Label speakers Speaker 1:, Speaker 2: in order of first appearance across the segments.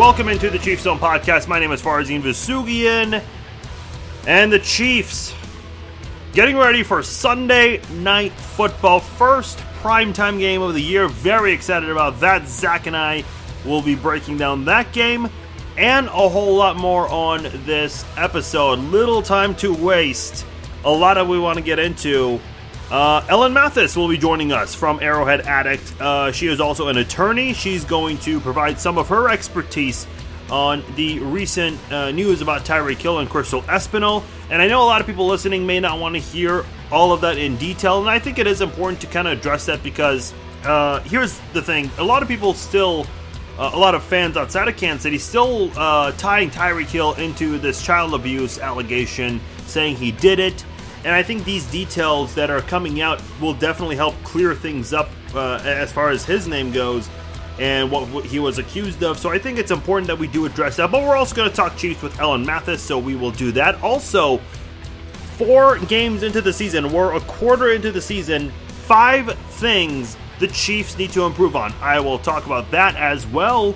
Speaker 1: Welcome into the Chiefs Zone podcast. My name is Farzin Vousoughian, and the Chiefs getting ready for Sunday night football, first primetime game of the year. Very excited about that. Zach and I will be breaking down that game and a whole lot more on this episode. Little time to waste. A lot of we want to get into. Uh, Ellen Mathis will be joining us from Arrowhead Addict. Uh, she is also an attorney. She's going to provide some of her expertise on the recent uh, news about Tyreek Hill and Crystal Espinal. And I know a lot of people listening may not want to hear all of that in detail, and I think it is important to kind of address that because uh, here's the thing: a lot of people still. Uh, a lot of fans outside of Kansas City still uh, tying Tyreek Hill into this child abuse allegation, saying he did it. And I think these details that are coming out will definitely help clear things up uh, as far as his name goes and what, he was accused of. So I think it's important that we do address that. But we're also going to talk Chiefs with Ellen Mathis, so we will do that. Also, four games into the season, we're a quarter into the season, five things the Chiefs need to improve on. I will talk about that as well.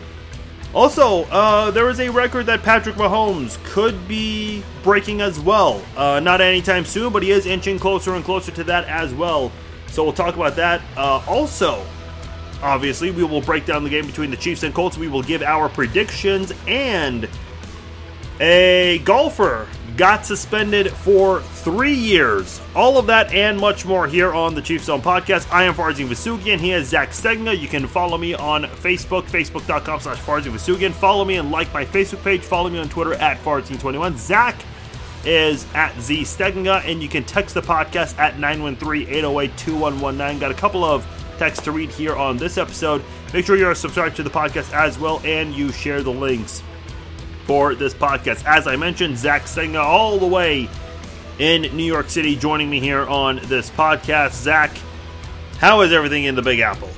Speaker 1: Also, uh, there is a record that Patrick Mahomes could be breaking as well. Uh, not anytime soon, but he is inching closer and closer to that as well. So we'll talk about that. Uh, also, obviously, we will break down the game between the Chiefs and Colts. We will give our predictions, and a golfer got suspended for three years. All of that and much more here on the Chiefs Zone podcast. I am Farzin Vousoughian. He is Zach Stegenga. You can follow me on Facebook, facebook.com slash Farzin Vousoughian. Follow me and like my Facebook page. Follow me on Twitter at Farzin21. Zach is at Z Stegenga, and you can text the podcast at 913-808-2119. Got a couple of texts to read here on this episode. Make sure you're subscribed to the podcast as well, and you share the links for this podcast. As I mentioned, Zach Stegenga all the way in New York City joining me here on this podcast. Zach, how is everything in the Big Apple?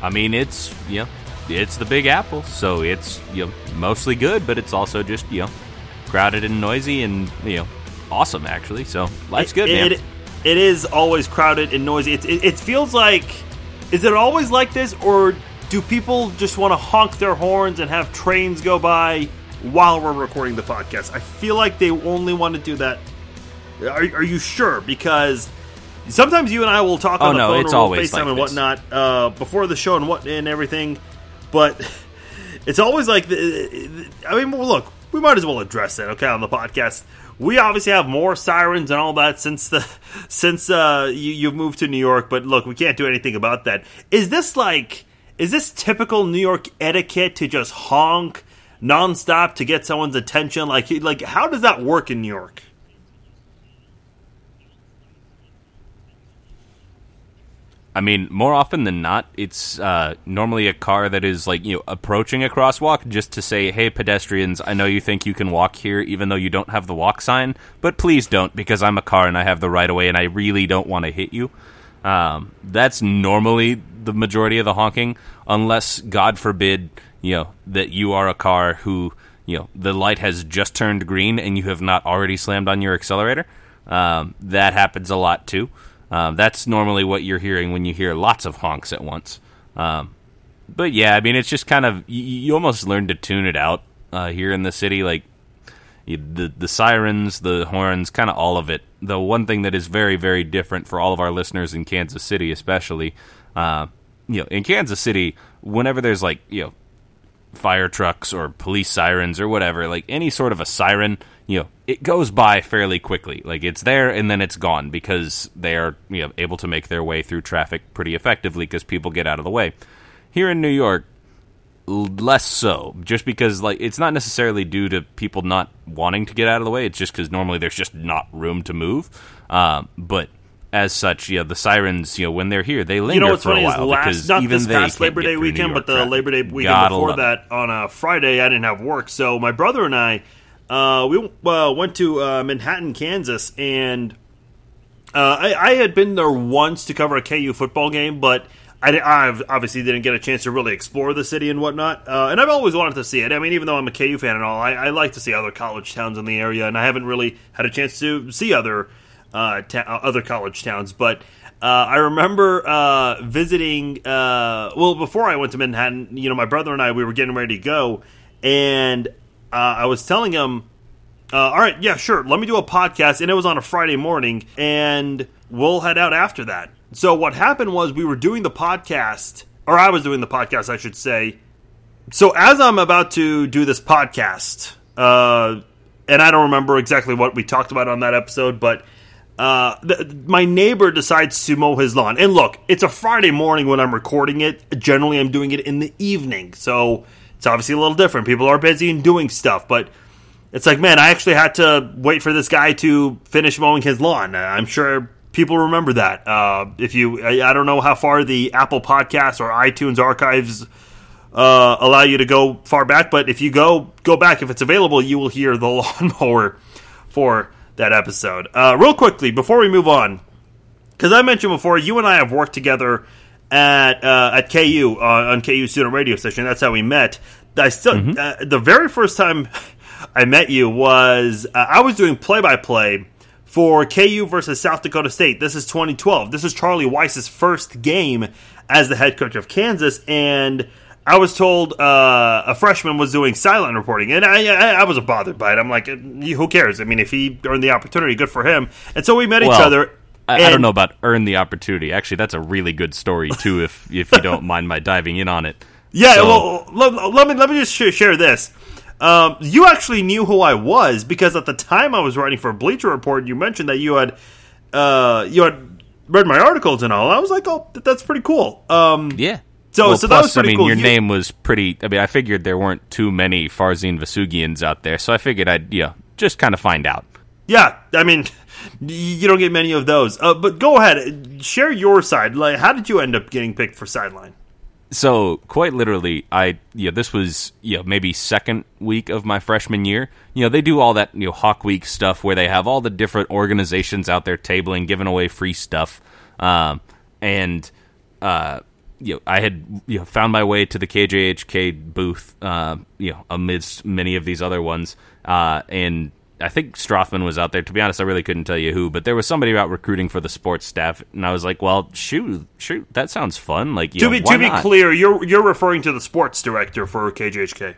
Speaker 2: I mean, it's you know, it's the Big Apple, so it's you know mostly good, but it's also just you know crowded and noisy and you know awesome actually. So life's good,
Speaker 1: it,
Speaker 2: man.
Speaker 1: It, it is always crowded and noisy. It, it, it feels like, is it always like this, or do people just want to honk their horns and have trains go by while we're recording the podcast? I feel like they only want to do that. Are, are you sure? Because sometimes you and I will talk
Speaker 2: Oh,
Speaker 1: on the
Speaker 2: no,
Speaker 1: phone
Speaker 2: it's
Speaker 1: or
Speaker 2: always
Speaker 1: FaceTime
Speaker 2: like
Speaker 1: and whatnot uh, before the show and what and everything, but it's always like the, I mean, well, look, we might as well address it, okay, on the podcast. We obviously have more sirens and all that since the since uh, you you've moved to New York, but look, we can't do anything about that. Is this like is this typical New York etiquette to just honk nonstop to get someone's attention? Like like how does that work in New York?
Speaker 2: I mean, more often than not, it's uh, normally a car that is like you know approaching a crosswalk just to say, "Hey, pedestrians, I know you think you can walk here, even though you don't have the walk sign, but please don't because I'm a car and I have the right of way, and I really don't want to hit you." Um, that's normally the majority of the honking, unless God forbid, you know, that you are a car who you know the light has just turned green and you have not already slammed on your accelerator. Um, that happens a lot too. Um, that's normally what you're hearing when you hear lots of honks at once. Um, but yeah, I mean, it's just kind of you, you almost learn to tune it out uh, here in the city. Like you, the the sirens, the horns, kind of all of it. The one thing that is very very different for all of our listeners in Kansas City, especially, uh, you know, in Kansas City, whenever there's like you know fire trucks or police sirens or whatever, like any sort of a siren, you know, it goes by fairly quickly. Like it's there and then it's gone because they are you know able to make their way through traffic pretty effectively because people get out of the way. Here in New York, less so, just because like it's not necessarily due to people not wanting to get out of the way. It's just because normally there's just not room to move. Um, but as such, you know, the sirens, you know, when they're here, they linger
Speaker 1: You know what's
Speaker 2: for a
Speaker 1: funny is
Speaker 2: while
Speaker 1: last
Speaker 2: because
Speaker 1: not
Speaker 2: even
Speaker 1: this past Labor Day weekend, but the
Speaker 2: traffic.
Speaker 1: Labor Day weekend
Speaker 2: Gotta
Speaker 1: before
Speaker 2: it.
Speaker 1: that on a Friday, I didn't have work, so my brother and I uh, we uh, went to uh, Manhattan, Kansas, and uh, I, I had been there once to cover a KU football game, but I, I obviously didn't get a chance to really explore the city and whatnot. Uh, and I've always wanted to see it. I mean, even though I'm a KU fan and all, I, I like to see other college towns in the area, and I haven't really had a chance to see other uh, uh, other college towns. But uh, I remember uh, visiting. Uh, well, before I went to Manhattan, you know, my brother and I we were getting ready to go, and uh, I was telling him, uh, "All right, yeah, sure, let me do a podcast," and it was on a Friday morning, and we'll head out after that. So what happened was we were doing the podcast, or I was doing the podcast, I should say. So as I'm about to do this podcast, and I don't remember exactly what we talked about on that episode, but uh, my neighbor decides to mow his lawn. And look, it's a Friday morning when I'm recording it. Generally, I'm doing it in the evening, so it's obviously a little different. People are busy and doing stuff, but it's like, man, I actually had to wait for this guy to finish mowing his lawn. I'm sure people remember that. Uh, if you, I, I, don't know how far the Apple Podcasts or iTunes archives uh, allow you to go far back, but if you go go back, if it's available, you will hear the lawnmower for that episode. Uh, real quickly before we move on, because I mentioned before, you and I have worked together at uh, at KU uh, on KU student radio station. That's how we met. I still mm-hmm. Uh, the very first time I met you was uh, I was doing play by play for KU versus South Dakota State. This is 2012. This is Charlie Weis's first game as the head coach of Kansas, and I was told uh, a freshman was doing silent reporting, and I, I, I wasn't bothered by it. I'm like, who cares? I mean, if he earned the opportunity, good for him. And so we met well, each other.
Speaker 2: I, I, don't know about earn the opportunity. Actually, that's a really good story too. if if you don't mind my diving in on it.
Speaker 1: Yeah, so, well, let, let, me let me just share this. Um, you actually knew who I was because at the time I was writing for Bleacher Report, you mentioned that you had uh, you had read my articles and all. I was like, oh, that's pretty cool. Um,
Speaker 2: yeah.
Speaker 1: So, well, so plus, that was pretty
Speaker 2: I mean,
Speaker 1: cool.
Speaker 2: your
Speaker 1: you,
Speaker 2: name was pretty. I mean, I figured there weren't too many Farzin Vousoughians out there, so I figured I'd yeah, just kind of find out.
Speaker 1: Yeah, I mean, you don't get many of those. Uh, but go ahead, share your side. Like, how did you end up getting picked for sideline?
Speaker 2: so quite literally, I yeah, this was you know maybe second week of my freshman year. You know they do all that you know Hawk Week stuff where they have all the different organizations out there tabling, giving away free stuff, um, and uh, you know I had you know found my way to the KJHK booth, uh, you know amidst many of these other ones, uh, and I think Strothman was out there. To be honest, I really couldn't tell you who, but there was somebody out recruiting for the sports staff, and I was like, "Well, shoot, shoot, that sounds fun." Like,
Speaker 1: to
Speaker 2: know,
Speaker 1: be to be clear, you're you're referring to the sports director for KJHK.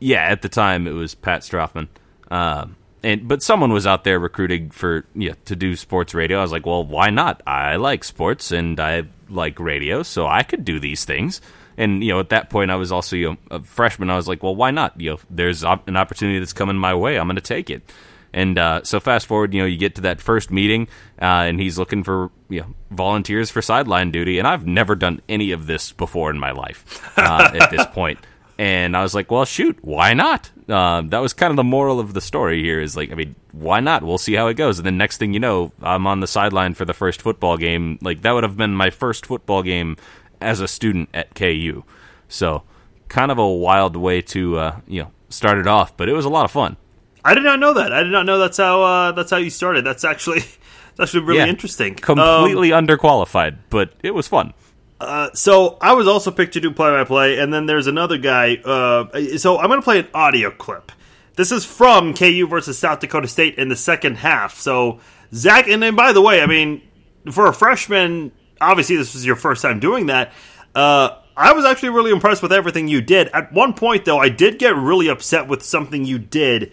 Speaker 2: Yeah, at the time it was Pat Strothman, um, and but someone was out there recruiting for yeah to do sports radio. I was like, "Well, why not? I like sports and I like radio, so I could do these things." and you know at that point I was also you know, a freshman. I was like, well, why not? You know, there's op- an opportunity that's coming my way. I'm going to take it. And uh, so fast forward, you know, you get to that first meeting, uh, and he's looking for you know volunteers for sideline duty, and I've never done any of this before in my life uh, at this point. And I was like, well, shoot, why not? Uh, that was kind of the moral of the story here. Is like, I mean, why not? We'll see how it goes. And then next thing you know, I'm on the sideline for the first football game. Like that would have been my first football game as a student at KU. So, kind of a wild way to uh, you know start it off, but it was a lot of fun.
Speaker 1: I did not know that. I did not know that's how uh, that's how you started. That's actually that's actually really
Speaker 2: yeah,
Speaker 1: interesting.
Speaker 2: Completely um, underqualified, but it was fun.
Speaker 1: Uh, so I was also picked to do play by play, and then there's another guy. Uh, so I'm going to play an audio clip. This is from KU versus South Dakota State in the second half. So Zach, and then by the way, I mean for a freshman obviously this was your first time doing that. Uh, I was actually really impressed with everything you did. At one point, though, I did get really upset with something you did.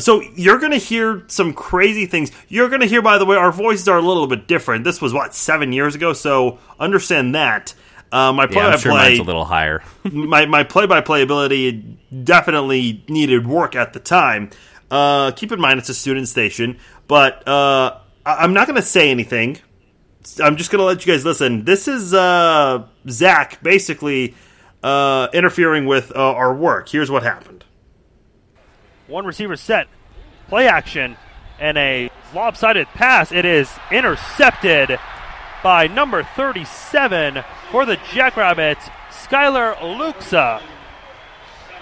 Speaker 1: So you're going to hear some crazy things. You're going to hear, by the way, our voices are a little bit different. This was what seven years ago, so understand that. Uh, my play by play
Speaker 2: a little higher.
Speaker 1: my my play by play ability definitely needed work at the time. Uh, keep in mind it's a student station, but uh, I'm not going to say anything I'm just gonna let you guys listen. This is uh, Zach basically uh, interfering with uh, our work. Here's what happened.
Speaker 3: One receiver set, play action, and a lopsided pass. It is intercepted by number 37 for the Jackrabbits, Skylar Luxa.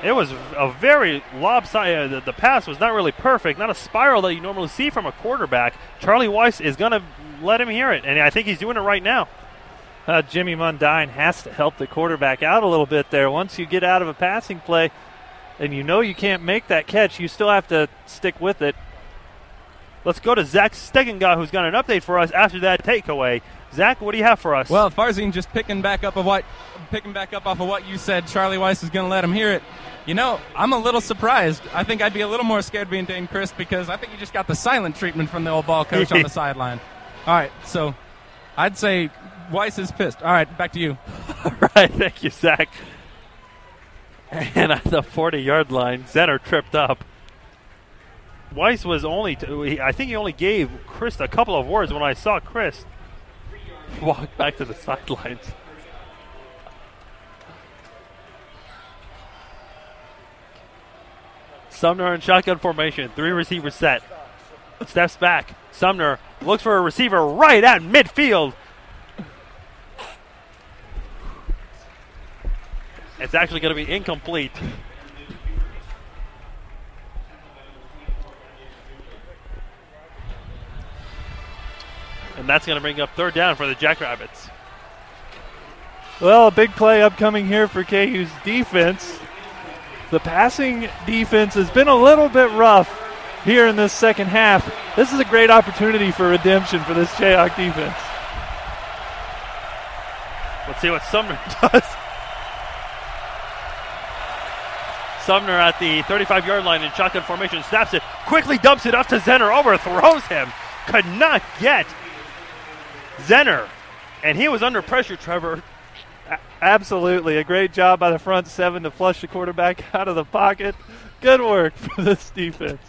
Speaker 3: It was a very lopsided. The, the pass was not really perfect, not a spiral that you normally see from a quarterback. Charlie Weis is going to let him hear it, and I think he's doing it right now.
Speaker 4: Uh, Jimmy Mundine has to help the quarterback out a little bit there. Once you get out of a passing play and you know you can't make that catch, you still have to stick with it.
Speaker 3: Let's go to Zach Stegenga, who's got an update for us after that takeaway. Zach, what do you have for us?
Speaker 5: Well, Farzin just picking back up of what picking back up off of what you said. Charlie Weis is going to let him hear it. You know, I'm a little surprised. I think I'd be a little more scared being Dane Crist because I think he just got the silent treatment from the old ball coach on the sideline. All right, so I'd say Weis is pissed. All right, back to you.
Speaker 3: All right, thank you, Zach. And at the 40 yard line, Zenner tripped up. Weis was only, t- I think he only gave Crist a couple of words when I saw Crist walk back to the sidelines. Sumner in shotgun formation, three receivers set. Steps back. Sumner looks for a receiver right at midfield. It's actually going to be incomplete. And that's going to bring up third down for the Jackrabbits.
Speaker 4: Well, a big play upcoming here for KU's defense. The passing defense has been a little bit rough here in this second half. This is a great opportunity for redemption for this Jayhawk defense.
Speaker 3: Let's see what Sumner does. Sumner at the 35 yard line in shotgun formation snaps it, quickly dumps it up to Zenner, overthrows him. Could not get Zenner. And he was under pressure, Trevor.
Speaker 4: Absolutely. A great job by the front seven to flush the quarterback out of the pocket. Good work for this defense.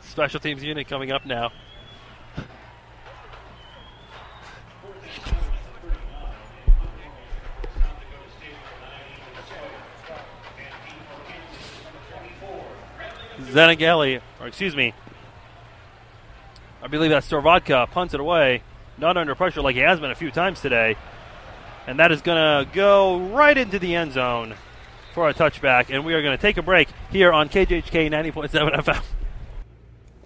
Speaker 3: Special teams unit coming up now. Zanagali, or excuse me, I believe that's Storvodka, punts it away, not under pressure like he has been a few times today. And that is going to go right into the end zone for a touchback. And we are going to take a break here on KJHK 90.7 FM.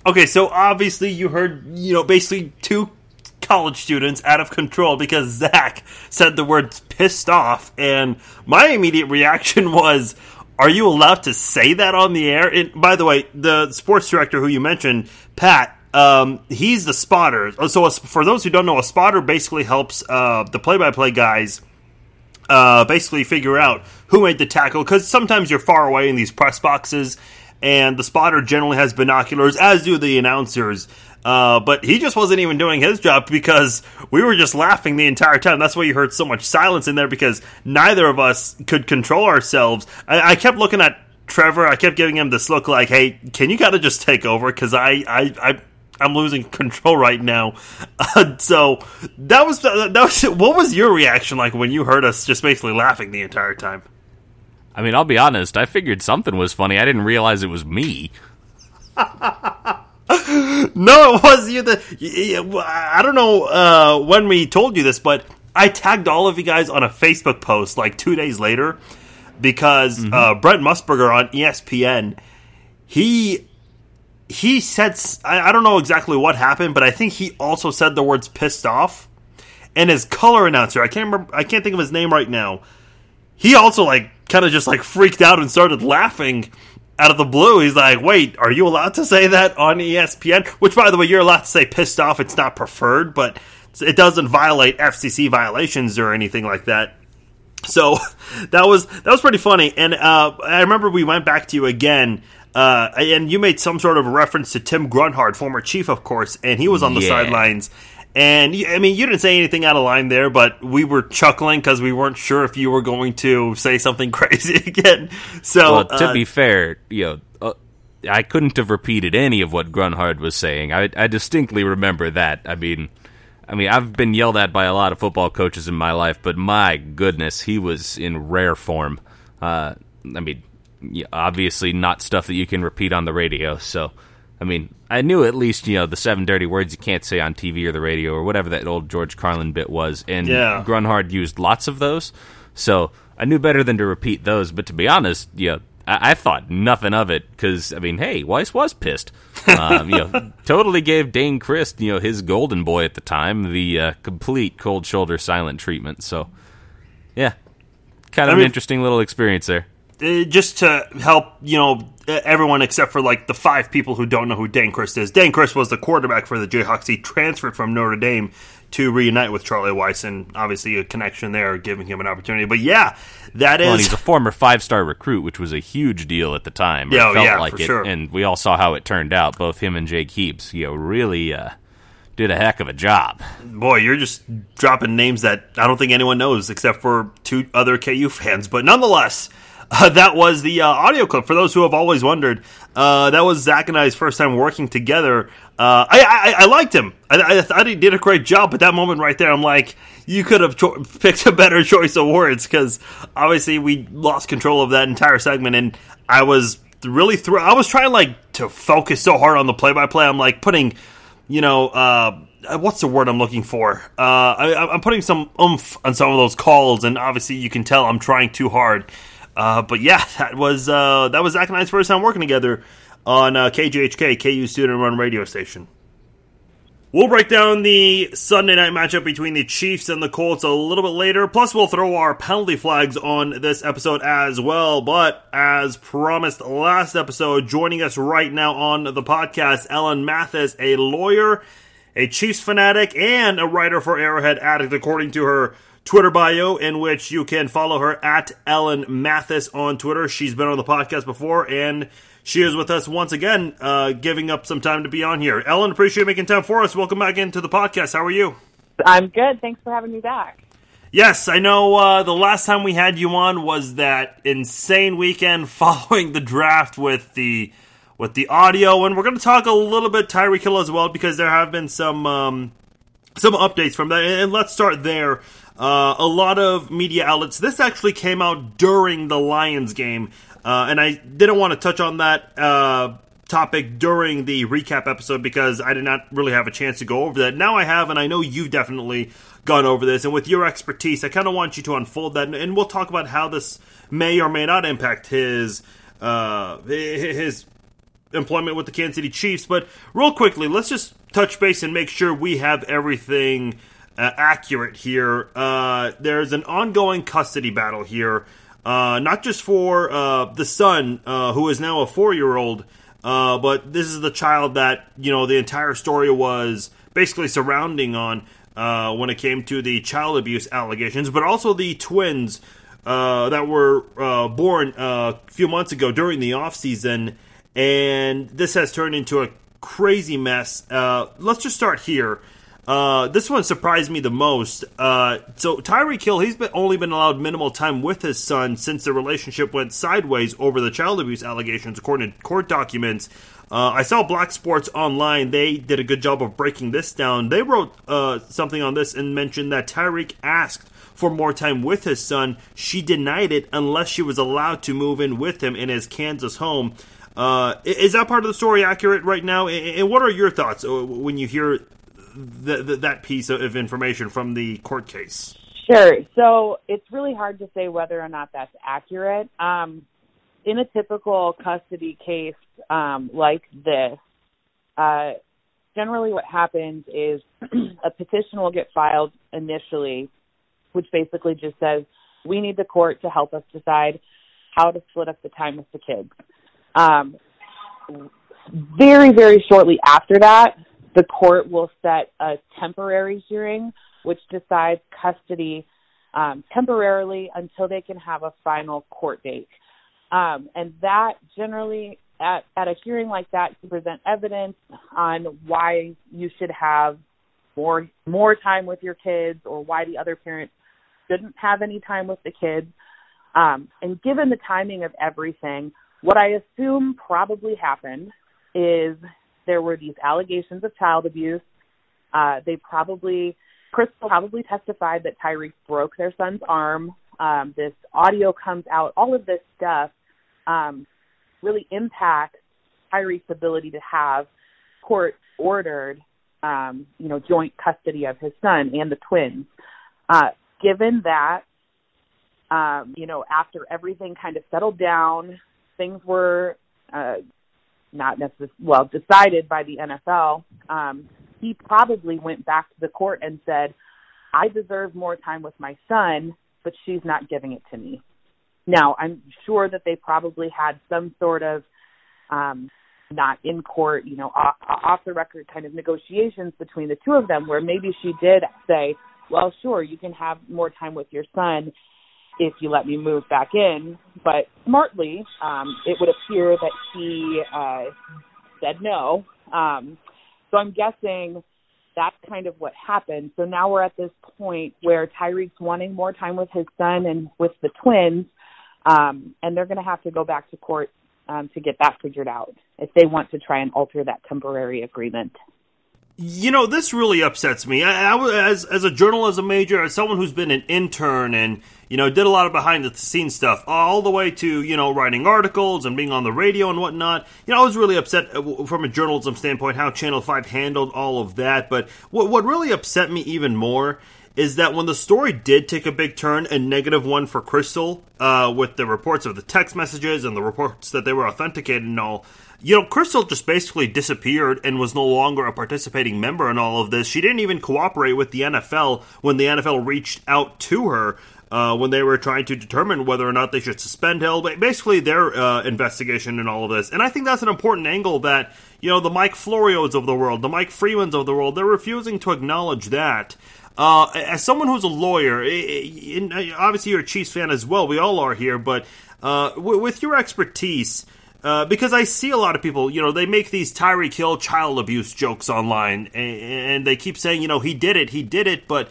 Speaker 1: Okay, so obviously you heard, you know, basically two college students out of control because Zach said the words pissed off. And my immediate reaction was, are you allowed to say that on the air? And by the way, the sports director who you mentioned, Pat, um, he's the spotter. So, for those who don't know, a spotter basically helps uh, the play by play guys uh, basically figure out who made the tackle because sometimes you're far away in these press boxes, and the spotter generally has binoculars, as do the announcers. Uh, but he just wasn't even doing his job because we were just laughing the entire time. That's why you heard so much silence in there because neither of us could control ourselves. I, I kept looking at Trevor. I kept giving him this look like, "Hey, can you kind of just take over?" Because I, I, I I'm losing control right now. Uh, so that was that was what was your reaction like when you heard us just basically laughing the entire time?
Speaker 2: I mean, I'll be honest. I figured something was funny. I didn't realize it was me.
Speaker 1: no, it was you. The I don't know uh, when we told you this, but I tagged all of you guys on a Facebook post like two days later because mm-hmm. uh, Brent Musburger on ESPN he he said I, I don't know exactly what happened, but I think he also said the words "pissed off." And his color announcer, I can't remember, I can't think of his name right now. He also like kind of just like freaked out and started laughing out of the blue. He's like, "Wait, are you allowed to say that on ESPN?" Which, by the way, you're allowed to say "pissed off." It's not preferred, but it doesn't violate FCC violations or anything like that. So that was that was pretty funny, and uh, I remember we went back to you again uh, and you made some sort of reference to Tim Grunhard, former chief, of course, and he was on the yeah. sidelines. And I mean, you didn't say anything out of line there, but we were chuckling because we weren't sure if you were going to say something crazy again. So,
Speaker 2: well, to uh, be fair, you know, uh, I couldn't have repeated any of what Grunhard was saying. I, I distinctly remember that. I mean, I mean, I've been yelled at by a lot of football coaches in my life, but my goodness, he was in rare form. Uh, I mean, obviously not stuff that you can repeat on the radio. So, I mean, I knew at least you know the seven dirty words you can't say on TV or the radio or whatever that old George Carlin bit was, and yeah. Grunhard used lots of those. So I knew better than to repeat those. But to be honest, yeah. I, I thought nothing of it because I mean, hey, Weis was pissed. Um, you know, totally gave Dane Crist, you know, his golden boy at the time, the uh, complete cold shoulder silent treatment. So, yeah, kind of I mean, an interesting little experience there.
Speaker 1: Uh, just to help, you know, everyone except for like the five people who don't know who Dane Crist is. Dane Crist was the quarterback for the Jayhawks. He transferred from Notre Dame to reunite with Charlie Weis, and obviously a connection there, giving him an opportunity. But yeah, that is.
Speaker 2: Well, he's a former five star recruit, which was a huge deal at the time.
Speaker 1: Yeah,
Speaker 2: it felt
Speaker 1: yeah,
Speaker 2: like
Speaker 1: for
Speaker 2: it,
Speaker 1: sure.
Speaker 2: and we all saw how it turned out. Both him and Jake Heaps, you know, really uh, did a heck of a job.
Speaker 1: Boy, you're just dropping names that I don't think anyone knows except for two other KU fans. But nonetheless, uh, that was the uh, audio clip. For those who have always wondered, uh, that was Zach and I's first time working together. Uh, I, I, I liked him. I, I thought he did a great job. But that moment right there, I'm like, you could have cho- picked a better choice of words because obviously we lost control of that entire segment, and I was really through. I was trying like to focus so hard on the play by play. I'm like putting you know, uh, what's the word I'm looking for? Uh, I, I'm putting some oomph on some of those calls, and obviously you can tell I'm trying too hard. Uh, but yeah, that was uh, that was Zach and I's first time working together on uh, KJHK, KU student run radio station. We'll break down the Sunday night matchup between the Chiefs and the Colts a little bit later. Plus, we'll throw our penalty flags on this episode as well. But as promised last episode, joining us right now on the podcast, Ellen Mathis, a lawyer, a Chiefs fanatic, and a writer for Arrowhead Addict, according to her Twitter bio, in which you can follow her at Ellen Mathis on Twitter. She's been on the podcast before, and she is with us once again, uh, giving up some time to be on here. Ellen, appreciate you making time for us. Welcome back into the podcast. How are you?
Speaker 6: I'm good. Thanks for having me back.
Speaker 1: Yes, I know uh, the last time we had you on was that insane weekend following the draft with the with the audio, and we're going to talk a little bit Tyreek Hill as well because there have been some um, some updates from that. And let's start there. Uh, a lot of media outlets. This actually came out during the Lions game, uh, and I didn't want to touch on that uh, topic during the recap episode because I did not really have a chance to go over that. Now I have, and I know you've definitely gone over this, and with your expertise, I kind of want you to unfold that, and, and we'll talk about how this may or may not impact his uh, his employment with the Kansas City Chiefs. But real quickly, let's just touch base and make sure we have everything accurate here. Uh, there's an ongoing custody battle here, uh, not just for uh, the son, uh, who is now a four year old, uh, but this is the child that, you know, the entire story was basically surrounding on when it came to the child abuse allegations, but also the twins. that were born a few months ago during the offseason and this has turned into a crazy mess. Uh, let's just start here. Uh, this one surprised me the most. Uh, so Tyreek Hill, he's been only been allowed minimal time with his son since the relationship went sideways over the child abuse allegations, according to court documents. Uh, I saw Black Sports Online. They did a good job of breaking this down. They wrote uh, something on this and mentioned that Tyreek asked for more time with his son. She denied it unless she was allowed to move in with him in his Kansas home. Uh, is that part of the story accurate right now? And what are your thoughts uh, when you hear the, the, that piece of information from the court case?
Speaker 6: Sure. So it's really hard to say whether or not that's accurate. Um, in a typical custody case um, like this, uh, generally what happens is a petition will get filed initially, which basically just says we need the court to help us decide how to split up the time with the kids. Um, very, very shortly after that, the court will set a temporary hearing, which decides custody um, temporarily until they can have a final court date. Um, and that generally, at, at a hearing like that, can present evidence on why you should have more more time with your kids or why the other parent shouldn't have any time with the kids. Um, and given the timing of everything, what I assume probably happened is there were these allegations of child abuse. Uh, they probably, Crystal probably testified that Tyreek broke their son's arm. Um, this audio comes out. All of this stuff um, really impacts Tyreek's ability to have court ordered, um, you know, joint custody of his son and the twins. Uh, given that, um, you know, after everything kind of settled down, things were uh, not necessarily well decided by the NFL. Um, he probably went back to the court and said, "I deserve more time with my son, but she's not giving it to me." Now, I'm sure that they probably had some sort of um, not in court, you know, off, off the record kind of negotiations between the two of them where maybe she did say, well, sure, you can have more time with your son if you let me move back in. But smartly, um, it would appear that he uh, said no. Um, so I'm guessing that's kind of what happened. So now we're at this point where Tyreek's wanting more time with his son and with the twins, um, and they're going to have to go back to court um, to get that figured out if they want to try and alter that temporary agreement.
Speaker 1: You know, this really upsets me. I, I, as as a journalism major, as someone who's been an intern and you know did a lot of behind the scenes stuff, all the way to you know writing articles and being on the radio and whatnot. You know, I was really upset uh, from a journalism standpoint how Channel Five handled all of that. But what what really upset me even more is that when the story did take a big turn, a negative one for Crystal, uh, with the reports of the text messages and the reports that they were authenticated and all, you know, Crystal just basically disappeared and was no longer a participating member in all of this. She didn't even cooperate with the NFL when the NFL reached out to her. Uh, when they were trying to determine whether or not they should suspend Hill, basically their uh, investigation and all of this. And I think that's an important angle that, you know, the Mike Florios of the world, the Mike Freemans of the world, they're refusing to acknowledge that. Uh, as someone who's a lawyer, obviously you're a Chiefs fan as well, we all are here, but uh, with your expertise, uh, because I see a lot of people, you know, they make these Tyreek Hill child abuse jokes online, and, and, they keep saying, you know, he did it, he did it, but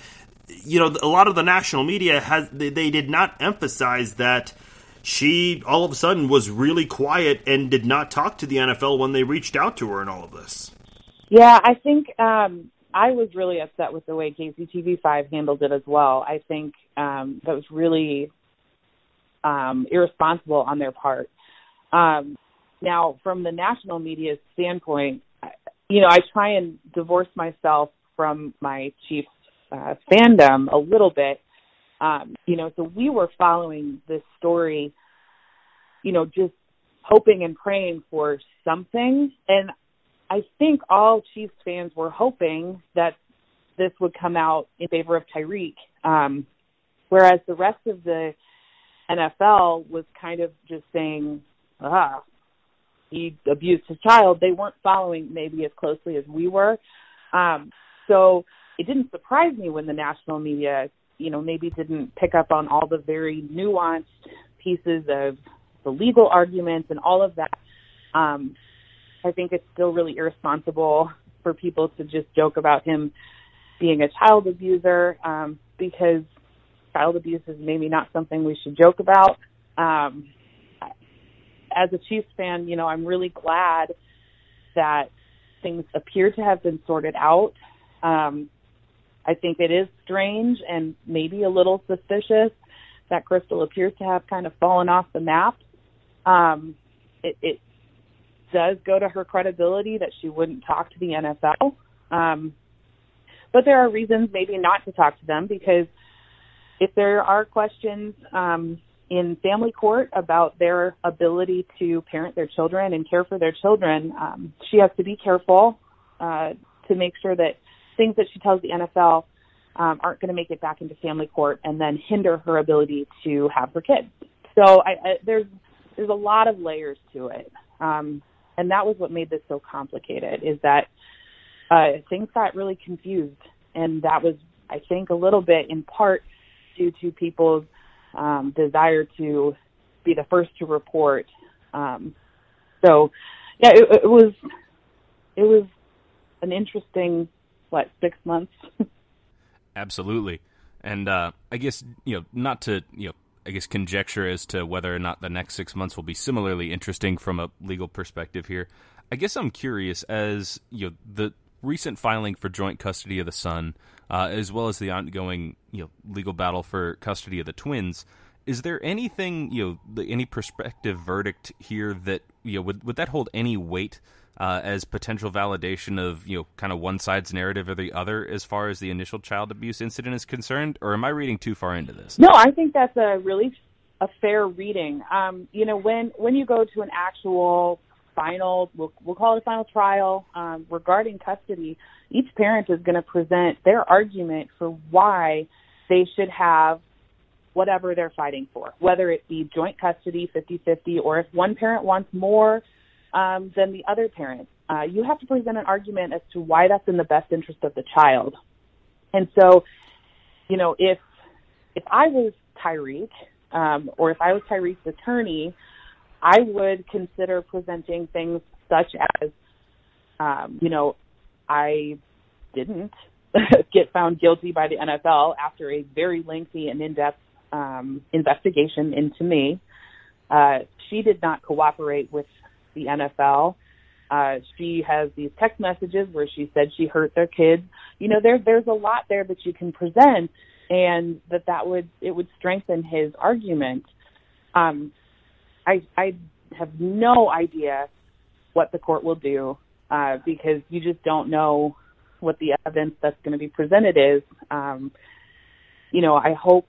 Speaker 1: you know, a lot of the national media has they, they did not emphasize that she all of a sudden was really quiet and did not talk to the NFL when they reached out to her and all of this.
Speaker 6: Yeah, I think um, I was really upset with the way KCTV5 handled it as well. I think um, that was really um, irresponsible on their part. Um, now, from the national media standpoint, you know, I try and divorce myself from my Chiefs uh, fandom a little bit. Um, you know, so we were following this story, you know, just hoping and praying for something. And I think all Chiefs fans were hoping that this would come out in favor of Tyreek, um, whereas the rest of the NFL was kind of just saying, ah, he abused his child, they weren't following maybe as closely as we were. Um, so it didn't surprise me when the national media, you know, maybe didn't pick up on all the very nuanced pieces of the legal arguments and all of that. Um, I think it's still really irresponsible for people to just joke about him being a child abuser um, because child abuse is maybe not something we should joke about. Um, as a Chiefs fan, you know, I'm really glad that things appear to have been sorted out. Um, I think it is strange and maybe a little suspicious that Crystal appears to have kind of fallen off the map. Um, it, it does go to her credibility that she wouldn't talk to the NFL. Um, but there are reasons maybe not to talk to them because if there are questions um, in family court about their ability to parent their children and care for their children, um, she has to be careful uh, to make sure that things that she tells the NFL um, aren't going to make it back into family court and then hinder her ability to have her kids. So I, I, there's there's a lot of layers to it, um, and that was what made this so complicated. Is that uh, things got really confused, and that was I think a little bit in part due to people's um, desire to be the first to report. Um, so, yeah, it, it was it was an interesting what six months.
Speaker 2: Absolutely, and uh, I guess you know not to you know I guess conjecture as to whether or not the next six months will be similarly interesting from a legal perspective here. I guess I'm curious as you know the recent filing for joint custody of the son, uh, as well as the ongoing you know legal battle for custody of the twins. Is there anything you know any prospective verdict here that you know would would that hold any weight uh, as potential validation of you know kind of one side's narrative or the other as far as the initial child abuse incident is concerned, or am I reading too far into this?
Speaker 6: No, I think that's a really a fair reading. Um, you know, when when you go to an actual final, we'll, we'll call it a final trial um, regarding custody, each parent is going to present their argument for why they should have whatever they're fighting for, whether it be joint custody 50-50 or if one parent wants more um, than the other parent. Uh, you have to present an argument as to why that's in the best interest of the child. And so, you know, if if I was Tyreek, um, or if I was Tyreek's attorney, I would consider presenting things such as, um, you know, I didn't get found guilty by the NFL after a very lengthy and in-depth um, investigation into me. Uh, she did not cooperate with the NFL. Uh, she has these text messages where she said she hurt their kids. You know, there there's a lot there that you can present, and that that would it would strengthen his argument. Um, I I have no idea what the court will do uh, because you just don't know what the evidence that's going to be presented is. Um, you know, I hope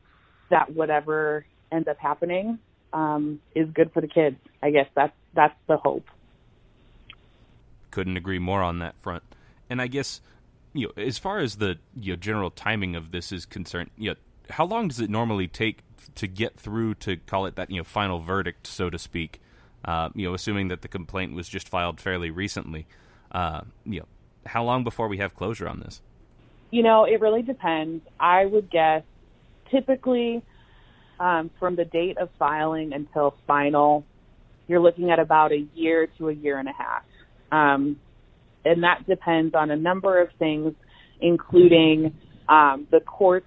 Speaker 6: that whatever ends up happening um, is good for the kids. I guess that's that's the hope.
Speaker 2: Couldn't agree more on that front. And I guess you know, as far as the you know, general timing of this is concerned, you know, how long does it normally take to get through to call it that you know final verdict, so to speak? Uh, you know, assuming that the complaint was just filed fairly recently, uh, you know, how long before we have closure on this?
Speaker 6: You know, it really depends. I would guess typically um, from the date of filing until final, you're looking at about a year to a year and a half. Um, and that depends on a number of things, including um, the court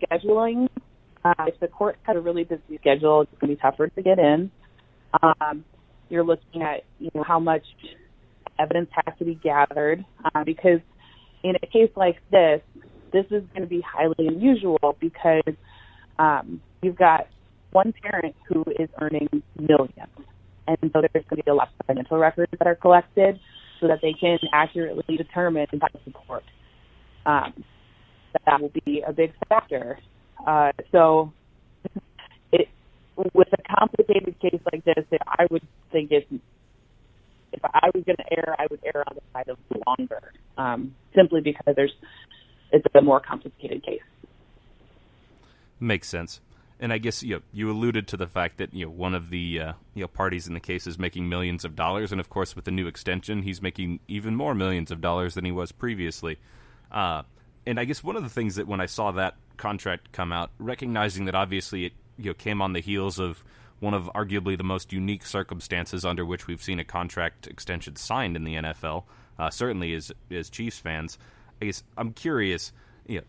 Speaker 6: scheduling. Uh, if the court has a really busy schedule, it's going to be tougher to get in. Um, you're looking at you know how much evidence has to be gathered uh, because in a case like this, this is going to be highly unusual because um, you've got one parent who is earning millions. And so there's going to be a lot of financial records that are collected so that they can accurately determine by support. Um, that will be a big factor. Uh, so it, with a complicated case like this, I would think it's if I was going to err, I would err on the side of longer, um, simply because there's it's a more complicated case.
Speaker 2: Makes sense. And I guess you know, you alluded to the fact that you know one of the uh, you know parties in the case is making millions of dollars, and of course with the new extension, he's making even more millions of dollars than he was previously. Uh, and I guess one of the things that when I saw that contract come out, recognizing that obviously it you know came on the heels of one of arguably the most unique circumstances under which we've seen a contract extension signed in the NFL. Uh, certainly, as as Chiefs fans, I guess I'm curious. You know,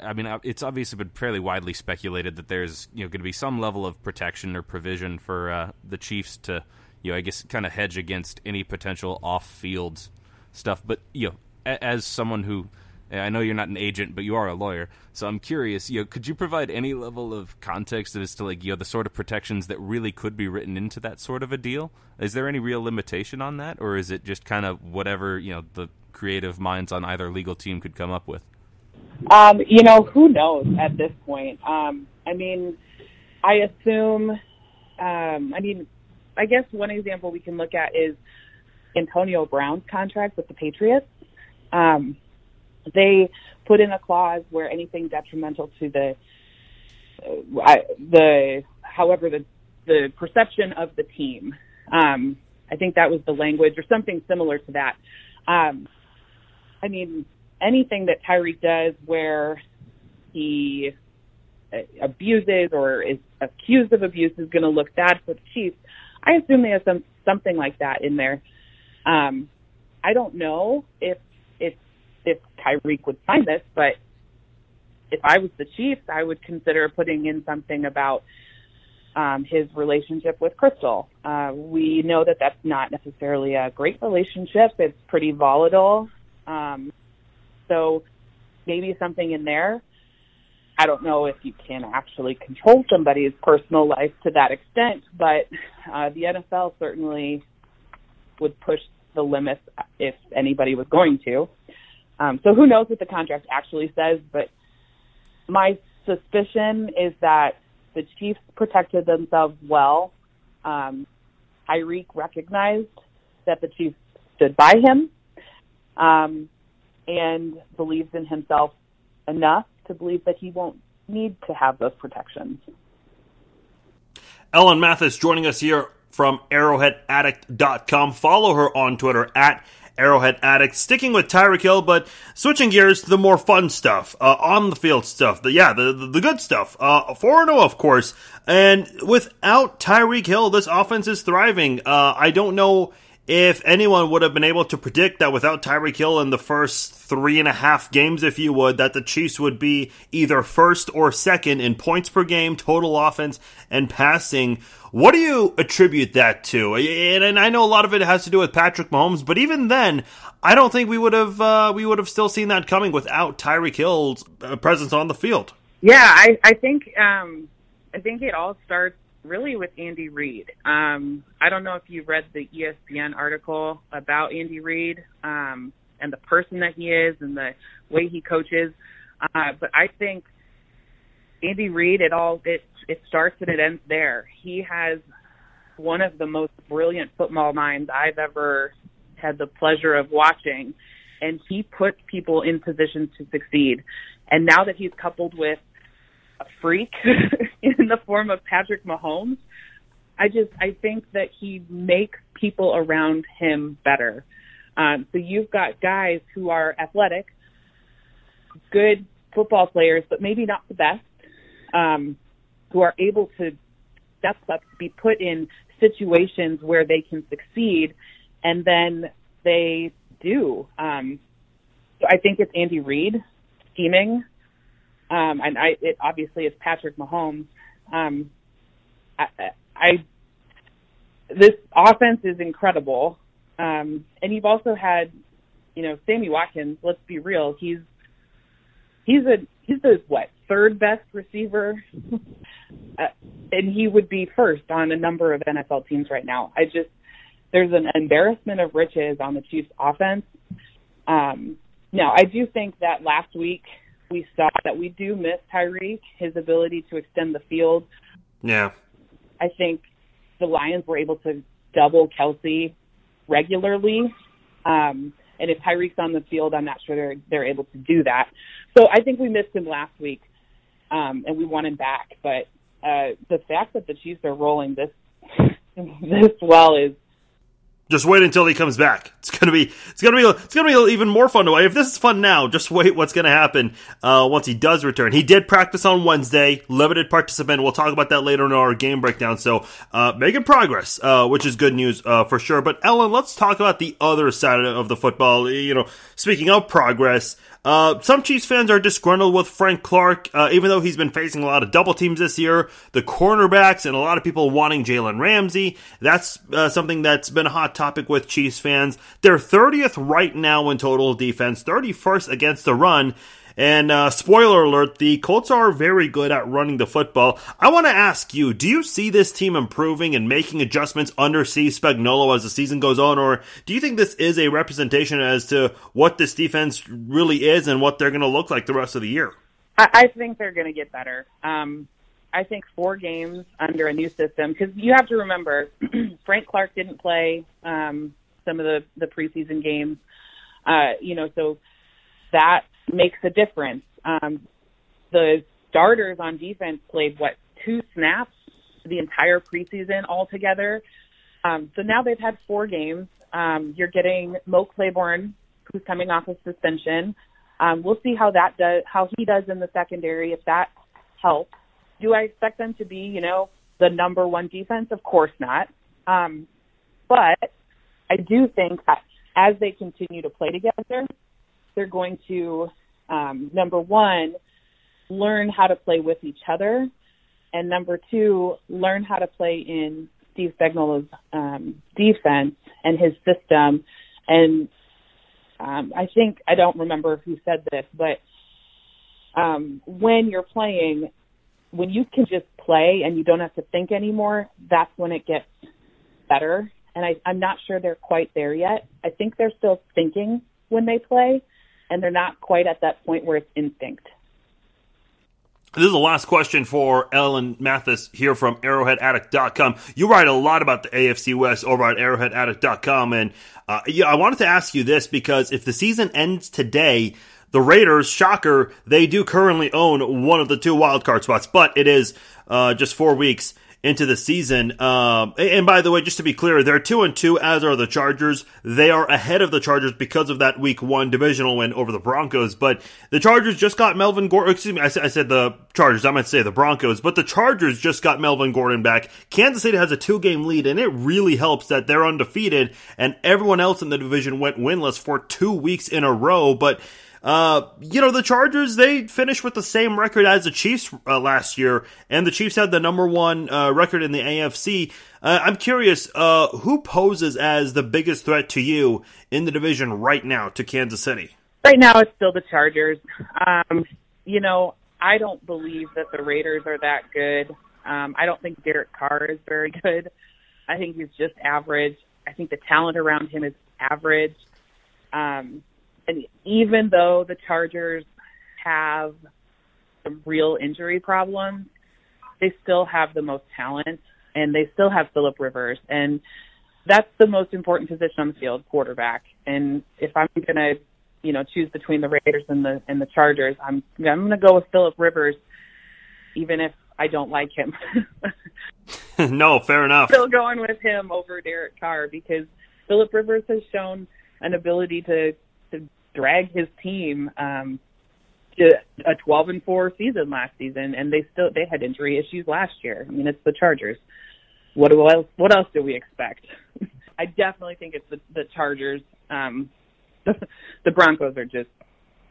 Speaker 2: I, mean, it's obviously been fairly widely speculated that there's you know going to be some level of protection or provision for uh, the Chiefs to you know I guess kind of hedge against any potential off field stuff. But you know, as someone who I know you're not an agent, but you are a lawyer. So I'm curious, you know, could you provide any level of context as to like, you know, the sort of protections that really could be written into that sort of a deal? Is there any real limitation on that, or is it just kind of whatever you know the creative minds on either legal team could come up with?
Speaker 6: Um, you know, who knows at this point? Um, I mean, I assume. Um, I mean, I guess one example we can look at is Antonio Brown's contract with the Patriots. Um, they put in a clause where anything detrimental to the uh, the however the the perception of the team. Um, I think that was the language or something similar to that. Um, I mean, anything that Tyreek does where he abuses or is accused of abuse is going to look bad for the Chiefs. I assume they have some something like that in there. Um, I don't know if if Tyreek would sign this, but if I was the Chiefs, I would consider putting in something about um, his relationship with Crystal. Uh, we know that that's not necessarily a great relationship. It's pretty volatile. Um, so maybe something in there. I don't know if you can actually control somebody's personal life to that extent, but uh, the NFL certainly would push the limits if anybody was going to. Um, so who knows what the contract actually says, but my suspicion is that the Chiefs protected themselves well. Um, Tyreek recognized that the Chiefs stood by him um, and believes in himself enough to believe that he won't need to have those protections.
Speaker 1: Ellen Mathis joining us here from arrowheadaddict.com. Follow her on Twitter at Arrowhead Addict, sticking with Tyreek Hill, but switching gears to the more fun stuff, uh, on the field stuff. The, yeah, the, the, the good stuff. Uh, 4 0, of course. And without Tyreek Hill, this offense is thriving. Uh, I don't know if anyone would have been able to predict that without Tyreek Hill in the first three and a half games, if you would, that the Chiefs would be either first or second in points per game, total offense, and passing. What do you attribute that to? And, I know a lot of it has to do with Patrick Mahomes, but even then, I don't think we would have uh, we would have still seen that coming without Tyreek Hill's uh, presence on the field.
Speaker 6: Yeah, I, I think um, I think it all starts really with Andy Reid. Um, I don't know if you read the ESPN article about Andy Reid um, and the person that he is and the way he coaches, uh, but I think Andy Reid, it all it it starts and it ends there. He has one of the most brilliant football minds I've ever had the pleasure of watching, and he puts people in positions to succeed. And now that he's coupled with a freak in the form of Patrick Mahomes. I just I think that he makes people around him better. Um, so you've got guys who are athletic, good football players, but maybe not the best, um, who are able to step up, be put in situations where they can succeed, and then they do. Um, so I think it's Andy Reid scheming um, and I, it obviously is Patrick Mahomes. Um, I, I, this offense is incredible. Um, and you've also had, you know, Sammy Watkins. Let's be real. He's, he's a, he's the what third best receiver, uh, and he would be first on a number of NFL teams right now. I just, there's an embarrassment of riches on the Chiefs offense. Um, now I do think that last week we saw that we do miss Tyreek, his ability to extend the field.
Speaker 1: Yeah.
Speaker 6: I think the Lions were able to double Kelce regularly. Um, and if Tyreek's on the field, I'm not sure they're they're able to do that. So I think we missed him last week, um, and we want him back. But uh, the fact that the Chiefs are rolling this this well is
Speaker 1: just wait until he comes back. It's gonna be it's gonna be it's gonna be even more fun to watch. If this is fun now, just wait what's gonna happen uh, once he does return. He did practice on Wednesday, limited participant. We'll talk about that later in our game breakdown. So uh, making progress, uh, which is good news uh, for sure. But Ellen, let's talk about the other side of the football. You know, speaking of progress, uh, some Chiefs fans are disgruntled with Frank Clark, uh, even though he's been facing a lot of double teams this year. The cornerbacks and a lot of people wanting Jalen Ramsey. That's uh, something that's been a hot topic with Chiefs fans. They're 30th right now in total defense, 31st against the run. And uh, spoiler alert, the Colts are very good at running the football. I want to ask you, do you see this team improving and making adjustments under Steve Spagnuolo as the season goes on, or do you think this is a representation as to what this defense really is and what they're going to look like the rest of the year?
Speaker 6: I, I think they're going to get better. Um, I think four games under a new system because you have to remember Frank Clark didn't play um, some of the the preseason games. Uh, you know, so that makes a difference. Um, the starters on defense played what two snaps the entire preseason altogether. Um, so now they've had four games. Um, you're getting Mo Claiborne, who's coming off of suspension. Um, we'll see how that does, how he does in the secondary, if that helps. Do I expect them to be, you know, the number one defense? Of course not. Um, but I do think that as they continue to play together, they're going to um, number one, learn how to play with each other, and number two, learn how to play in Steve Spagnuolo's um, defense and his system. And um, I think I don't remember who said this, but um, when you're playing, when you can just play and you don't have to think anymore, that's when it gets better. And I, I'm not sure they're quite there yet. I think they're still thinking when they play, and they're not quite at that point where it's instinct.
Speaker 1: This is the last question for Ellen Mathis here from arrowheadaddict.com. You write a lot about the AFC West over at arrowheadaddict.com. And uh, yeah, I wanted to ask you this because if the season ends today, the Raiders, shocker, they do currently own one of the two wildcard spots, but it is uh, just four weeks into the season. Um, and by the way, just to be clear, they're two and two, as are the Chargers. They are ahead of the Chargers because of that Week One divisional win over the Broncos. But the Chargers just got Melvin Gordon. Excuse me, I said, I said the Chargers. I meant to say the Broncos, but the Chargers just got Melvin Gordon back. Kansas City has a two game lead, and it really helps that they're undefeated and everyone else in the division went winless for two weeks in a row. But uh, you know, the Chargers, they finished with the same record as the Chiefs uh, last year, and the Chiefs had the number one uh, record in the AFC. Uh, I'm curious, uh, who poses as the biggest threat to you in the division right now to Kansas City?
Speaker 6: Right now, it's still the Chargers. Um, you know, I don't believe that the Raiders are that good. Um, I don't think Derek Carr is very good. I think he's just average. I think the talent around him is average. Um, and even though the Chargers have some real injury problems, they still have the most talent and they still have Philip Rivers and that's the most important position on the field, quarterback. And if I'm gonna, you know, choose between the Raiders and the and the Chargers, I'm I'm gonna go with Philip Rivers, even if I don't like him.
Speaker 1: no, fair enough.
Speaker 6: Still going with him over Derek Carr because Philip Rivers has shown an ability to to drag his team um, to a 12 and 4 season last season, and they still they had injury issues last year. I mean, it's the Chargers. What else? What else do we expect? I definitely think it's the, the Chargers. Um, the, the Broncos are just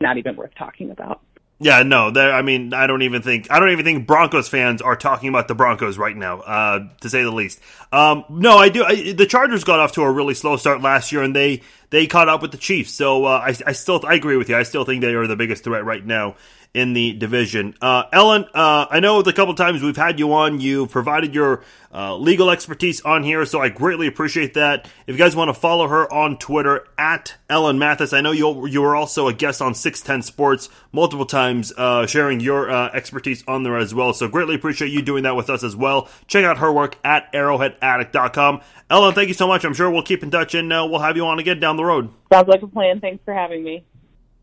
Speaker 6: not even worth talking about.
Speaker 1: Yeah, no, I mean, I don't even think I don't even think Broncos fans are talking about the Broncos right now, uh, to say the least. Um, no, I do. I, the Chargers got off to a really slow start last year, and they they caught up with the Chiefs. So uh, I, I still I agree with you. I still think they are the biggest threat right now in the division. Uh, Ellen, uh, I know the couple times we've had you on, you provided your uh, legal expertise on here, so I greatly appreciate that. If you guys want to follow her on Twitter at Ellen Mathis, I know you you were also a guest on Six Ten Sports multiple times, uh, sharing your uh, expertise on there as well. So greatly appreciate you doing that with us as well. Check out her work at ArrowheadAddict.com. Ellen, thank you so much. I'm sure we'll keep in touch and uh, we'll have you on again down the road.
Speaker 6: Sounds like a plan. Thanks for having me.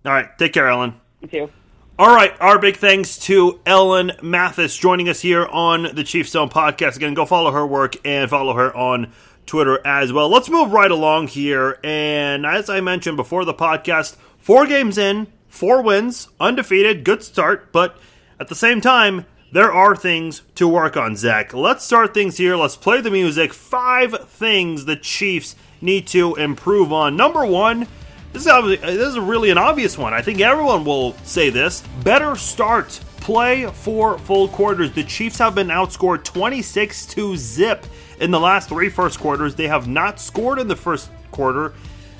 Speaker 1: All right, take care, Ellen.
Speaker 6: You too.
Speaker 1: All right, our big thanks to Ellen Mathis joining us here on the Chief Zone podcast. Again, go follow her work and follow her on Twitter as well. Let's move right along here. And as I mentioned before the podcast, four games in, four wins, undefeated, good start, but at the same time, there are things to work on, Zach. Let's start things here. Let's play the music. Five things the Chiefs need to improve on. Number one, this is, this is really an obvious one. I think everyone will say this. Better start. Play for full quarters. The Chiefs have been outscored 26 to zip in the last three first quarters. They have not scored in the first quarter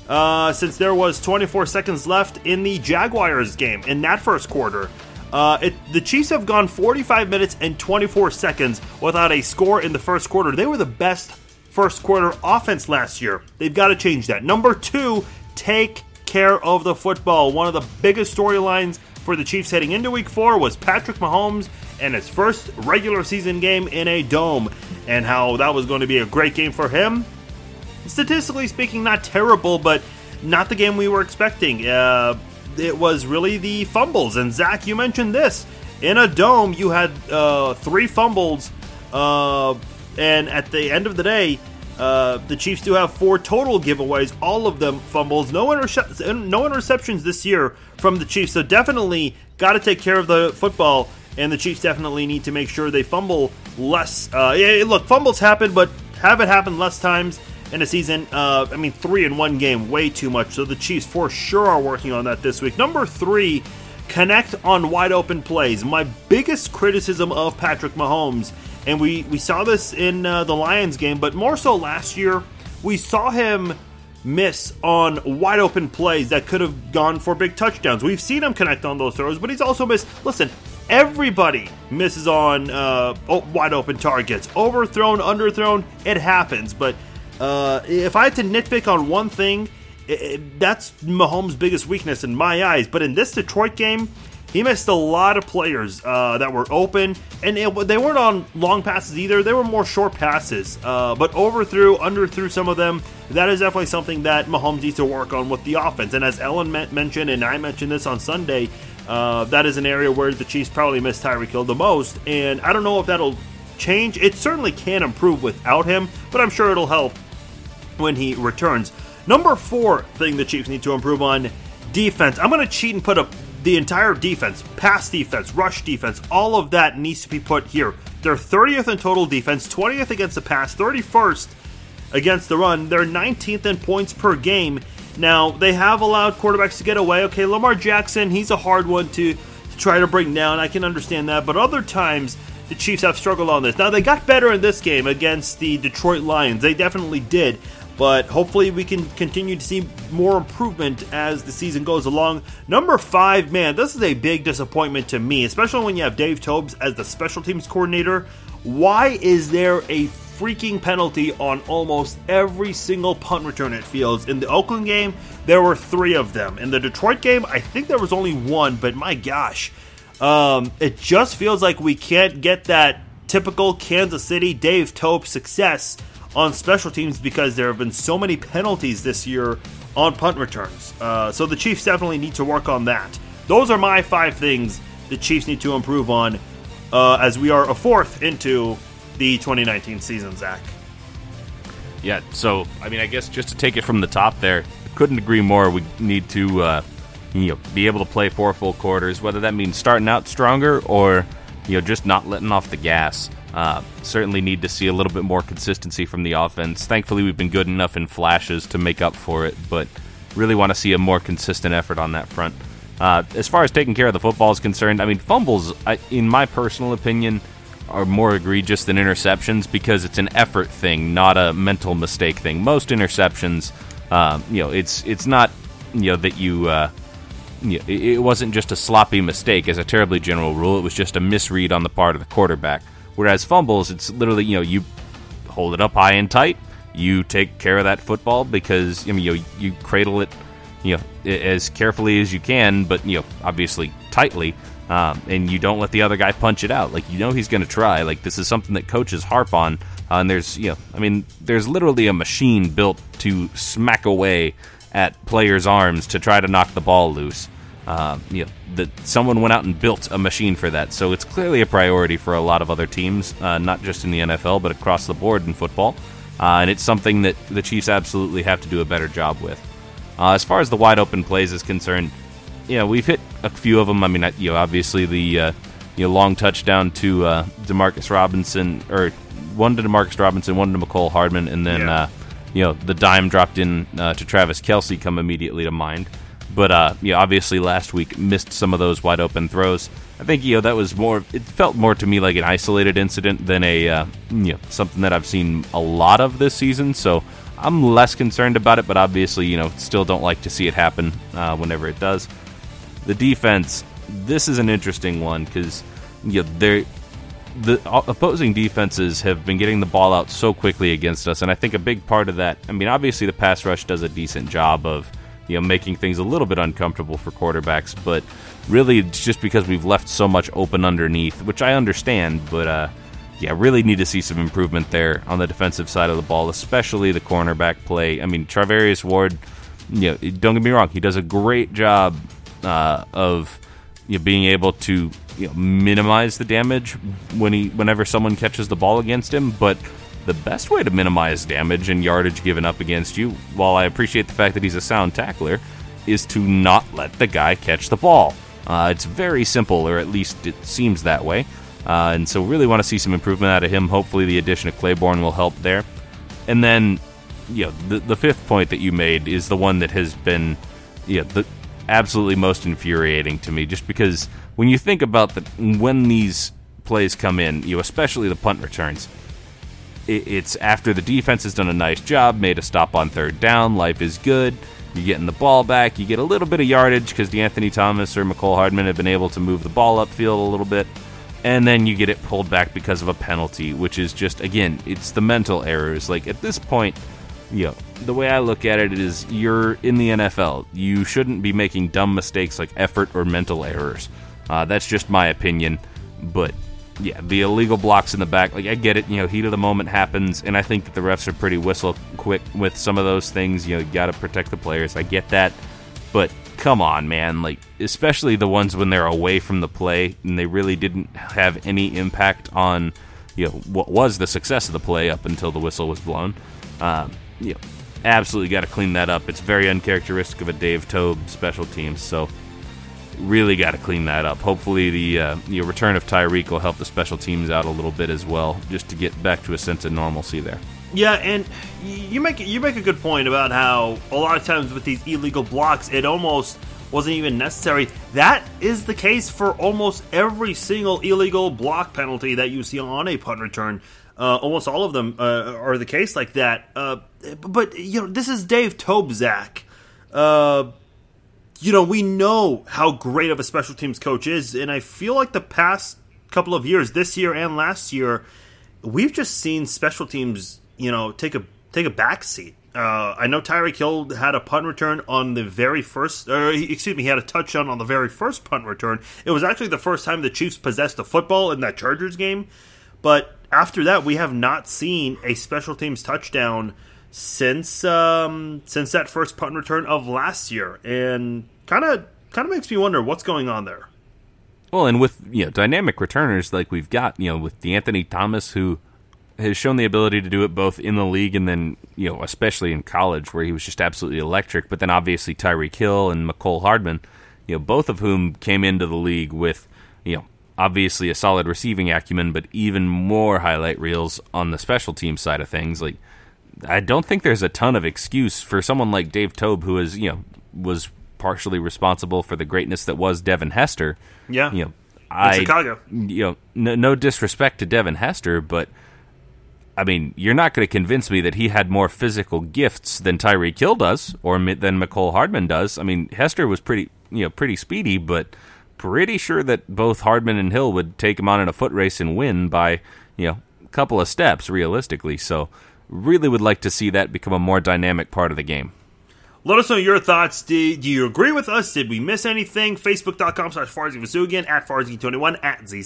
Speaker 1: uh, since there was 24 seconds left in the Jaguars game in that first quarter. Uh, it, the Chiefs have gone 45 minutes and 24 seconds without a score in the first quarter. They were the best first quarter offense last year. They've got to change that. Number two, take care of the football. One of the biggest storylines for the Chiefs heading into week four was Patrick Mahomes and his first regular season game in a dome, and how that was going to be a great game for him. Statistically speaking, not terrible, but not the game we were expecting. Uh, it was really the fumbles, and Zach, you mentioned this. In a dome, you had uh, three fumbles, uh, and at the end of the day, uh, the Chiefs do have four total giveaways, all of them fumbles. No, interce- no interceptions this year from the Chiefs, so definitely got to take care of the football, and the Chiefs definitely need to make sure they fumble less. Uh, yeah, look, fumbles happen, but have it happen less times in a season. Uh, I mean, three in one game, way too much. So the Chiefs for sure are working on that this week. Number three, connect on wide open plays. My biggest criticism of Patrick Mahomes and we, we saw this in uh, the Lions game, but more so last year, we saw him miss on wide open plays that could have gone for big touchdowns. We've seen him connect on those throws, but he's also missed. Listen, everybody misses on uh, wide open targets. Overthrown, underthrown, it happens. But uh, if I had to nitpick on one thing, it, it, that's Mahomes' biggest weakness in my eyes. But in this Detroit game, he missed a lot of players uh, that were open, and it, they weren't on long passes either. They were more short passes, uh, but overthrew, underthrew some of them. That is definitely something that Mahomes needs to work on with the offense. And as Ellen mentioned, and I mentioned this on Sunday, uh, that is an area where the Chiefs probably missed Tyreek Hill the most. And I don't know if that'll change. It certainly can improve without him, but I'm sure it'll help when he returns. Number four thing the Chiefs need to improve on defense. I'm going to cheat and put up the entire defense, pass defense, rush defense, all of that needs to be put here. They're 30th in total defense, 20th against the pass, 31st against the run. They're 19th in points per game. Now, they have allowed quarterbacks to get away. Okay, Lamar Jackson, he's a hard one to, to try to bring down. I can understand that. But other times, the Chiefs have struggled on this. Now, they got better in this game against the Detroit Lions. They definitely did but hopefully we can continue to see more improvement as the season goes along. Number five, man, this is a big disappointment to me, especially when you have Dave Tobes as the special teams coordinator. Why is there a freaking penalty on almost every single punt return it feels? In the Oakland game, there were three of them. In the Detroit game, I think there was only one, but my gosh. Um, it just feels like we can't get that typical Kansas City Dave Toub success on special teams because there have been so many penalties this year on punt returns. Uh, so the Chiefs definitely need to work on that. Those are my five things the Chiefs need to improve on uh, as we are a fourth into the 2019 season, Zach.
Speaker 2: Yeah, so I mean, I guess just to take it from the top there, couldn't agree more. We need to uh, you know be able to play four full quarters, whether that means starting out stronger or you know just not letting off the gas. Uh, certainly need to see a little bit more consistency from the offense. Thankfully, we've been good enough in flashes to make up for it, but really want to see a more consistent effort on that front. Uh, as far as taking care of the football is concerned, I mean, fumbles, I, in my personal opinion, are more egregious than interceptions because it's an effort thing, not a mental mistake thing. Most interceptions, um, you know, it's it's not you know that you. Know, it wasn't just a sloppy mistake as a terribly general rule. It was just a misread on the part of the quarterback. Whereas fumbles, it's literally you know you hold it up high and tight, you take care of that football because I mean you you cradle it you know as carefully as you can, but you know obviously tightly, um, and you don't let the other guy punch it out. Like you know he's going to try. Like this is something that coaches harp on. Uh, and there's you know I mean there's literally a machine built to smack away at players' arms to try to knock the ball loose. Uh, you know, that someone went out and built a machine for that. So it's clearly a priority for a lot of other teams, uh, not just in the NFL, but across the board in football. Uh, and it's something that the Chiefs absolutely have to do a better job with. Uh, as far as the wide open plays is concerned, yeah, we've hit a few of them. I mean, you know, obviously the uh, you know long touchdown to uh, Demarcus Robinson, or one to Demarcus Robinson, one to Mecole Hardman, and then
Speaker 1: Yeah.
Speaker 2: you know the dime dropped in to Travis Kelce come immediately to mind. But uh, yeah, obviously last week missed some of those wide open throws. I think you know that was more. It felt more to me like an isolated incident than a uh, you know something that I've seen a lot of this season. So I'm less concerned about it. But obviously, you know, still don't like to see it happen uh, whenever it does. The defense. This is an interesting one because you know they're the opposing defenses have been getting the ball out so quickly against us, and I think a big part of that. I mean, obviously the pass rush does a decent job of you know making things a little bit uncomfortable for quarterbacks, but really it's just because we've left so much open underneath, which I understand, but uh, yeah, really need to see some improvement there on the defensive side of the ball, especially the cornerback play. I mean, Charvarius Ward, you know, don't get me wrong, he does a great job uh, of you know, being able to you know, minimize the damage when he whenever someone catches the ball against him, but the best way to minimize damage and yardage given up against you, while I appreciate the fact that he's a sound tackler, is to not let the guy catch the ball. Uh, it's very simple, or at least it seems that way. Uh, and so, really want to see some improvement out of him. Hopefully, the addition of Claiborne will help there. And then, you know, the, the fifth point that you made is the one that has been, yeah, the absolutely most infuriating to me. Just because when you think about the when these plays come in, you know, especially the punt returns, it's after the defense has done a nice job, made a stop on third down, life is good. You're getting the ball back. You get a little bit of yardage because D'Anthony Thomas or Mecole Hardman have been able to move the ball upfield a little bit. And then you get it pulled back because of a penalty, which is just, again, it's the mental errors. Like at this point, you know, the way I look at it is you're in the NFL. You shouldn't be making dumb mistakes like effort or mental errors. Uh, that's just my opinion. But yeah, the illegal blocks in the back, like I get it, you know, heat of the moment happens, and I think that the refs are pretty whistle quick with some of those things. You know, you got to protect the players. I get that, but come on, man, like especially the ones when they're away from the play and they really didn't have any impact on you know what was the success of the play up until the whistle was blown. Um, you know, absolutely got to clean that up. It's very uncharacteristic of a Dave Toub special teams. So really got to clean that up. Hopefully, the uh, return of Tyreek will help the special teams out a little bit as well, just to get back to a sense of normalcy there.
Speaker 1: Yeah, and you make you make a good point about how a lot of times with these illegal blocks, it almost wasn't even necessary. That is the case for almost every single illegal block penalty that you see on a punt return. Uh, almost all of them uh, are the case like that. Uh, but you know, this is Dave Tobzak. You know, we know how great of a special teams coach is, and I feel like the past couple of years, this year and last year, we've just seen special teams, you know, take a take a back seat. Uh, I know Tyreek Hill had a punt return on the very first, or excuse me, he had a touchdown on the very first punt return. It was actually the first time the Chiefs possessed the football in that Chargers game. But after that, we have not seen a special teams touchdown since um, since that first punt return of last year, and kind of kind of makes me wonder what's going on there.
Speaker 2: Well, and with you know dynamic returners like we've got, you know, with D'Anthony Thomas who has shown the ability to do it both in the league and then you know especially in college where he was just absolutely electric. But then obviously Tyreek Hill and Mecole Hardman, you know, both of whom came into the league with you know obviously a solid receiving acumen, but even more highlight reels on the special team side of things. Like I don't think there's a ton of excuse for someone like Dave Toub who is you know was partially responsible for the greatness that was Devin Hester.
Speaker 1: Yeah,
Speaker 2: you know, I
Speaker 1: Chicago.
Speaker 2: You know, no, no disrespect to Devin Hester, but I mean, you're not going to convince me that he had more physical gifts than Tyreek Hill does, or than Mecole Hardman does. I mean, Hester was pretty, you know, pretty speedy, but pretty sure that both Hardman and Hill would take him on in a foot race and win by, you know, a couple of steps, realistically. So really would like to see that become a more dynamic part of the game.
Speaker 1: Let us know your thoughts. Do, do you agree with us? Did we miss anything? Facebook.com slash Farzin Vousoughian, at Farzin21, at Z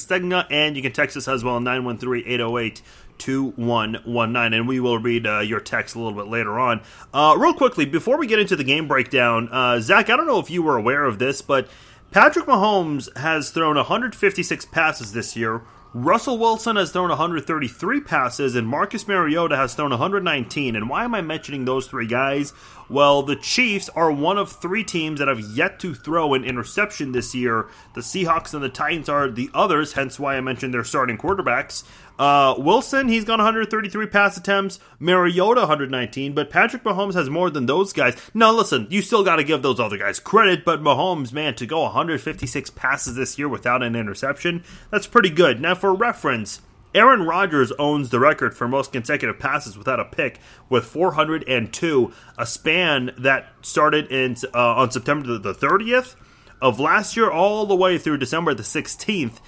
Speaker 1: and you can text us as well, 913-808-2119, and we will read uh, your text a little bit later on. Uh, real quickly, before we get into the game breakdown, uh, Zach, I don't know if you were aware of this, but Patrick Mahomes has thrown 156 passes this year, Russell Wilson has thrown 133 passes, and Marcus Mariota has thrown 119. And why am I mentioning those three guys? Well, the Chiefs are one of three teams that have yet to throw an interception this year. The Seahawks and the Titans are the others, hence why I mentioned their starting quarterbacks. Uh, Wilson, he's got 133 pass attempts. Mariota, 119. But Patrick Mahomes has more than those guys. Now, listen, you still got to give those other guys credit, but Mahomes, man, to go 156 passes this year without an interception, that's pretty good. Now, for reference, Aaron Rodgers owns the record for most consecutive passes without a pick with 402, a span that started in uh, on September the 30th of last year all the way through December the 16th.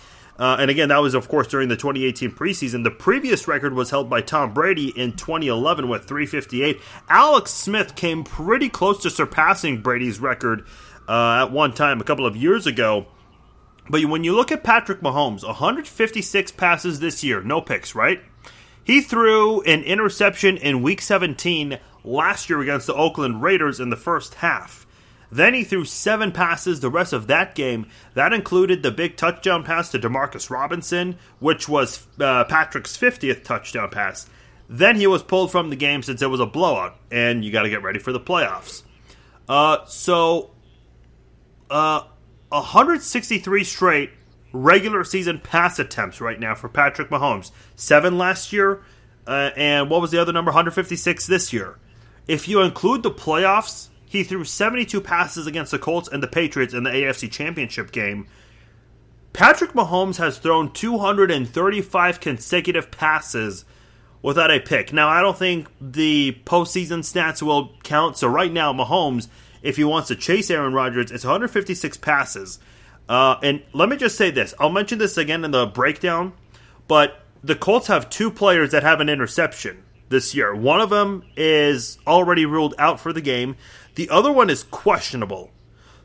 Speaker 1: Uh, and again, that was, of course, during the 2018 preseason. The previous record was held by Tom Brady in 2011 with 358. Alex Smith came pretty close to surpassing Brady's record uh, at one time a couple of years ago. But when you look at Patrick Mahomes, 156 passes this year, no picks, right? He threw an interception in week 17 last year against the Oakland Raiders in the first half. Then he threw seven passes the rest of that game. That included the big touchdown pass to Demarcus Robinson, which was uh, Patrick's 50th touchdown pass. Then he was pulled from the game since it was a blowout, and you got to get ready for the playoffs. Uh, so, uh, 163 straight regular season pass attempts right now for Patrick Mahomes. Seven last year, uh, and what was the other number? 156 this year. If you include the playoffs, he threw 72 passes against the Colts and the Patriots in the AFC Championship game. Patrick Mahomes has thrown 235 consecutive passes without a pick. Now, I don't think the postseason stats will count. So, right now, Mahomes, if he wants to chase Aaron Rodgers, it's 156 passes. Uh, and let me just say this I'll mention this again in the breakdown, but the Colts have two players that have an interception this year. One of them is already ruled out for the game. The other one is questionable.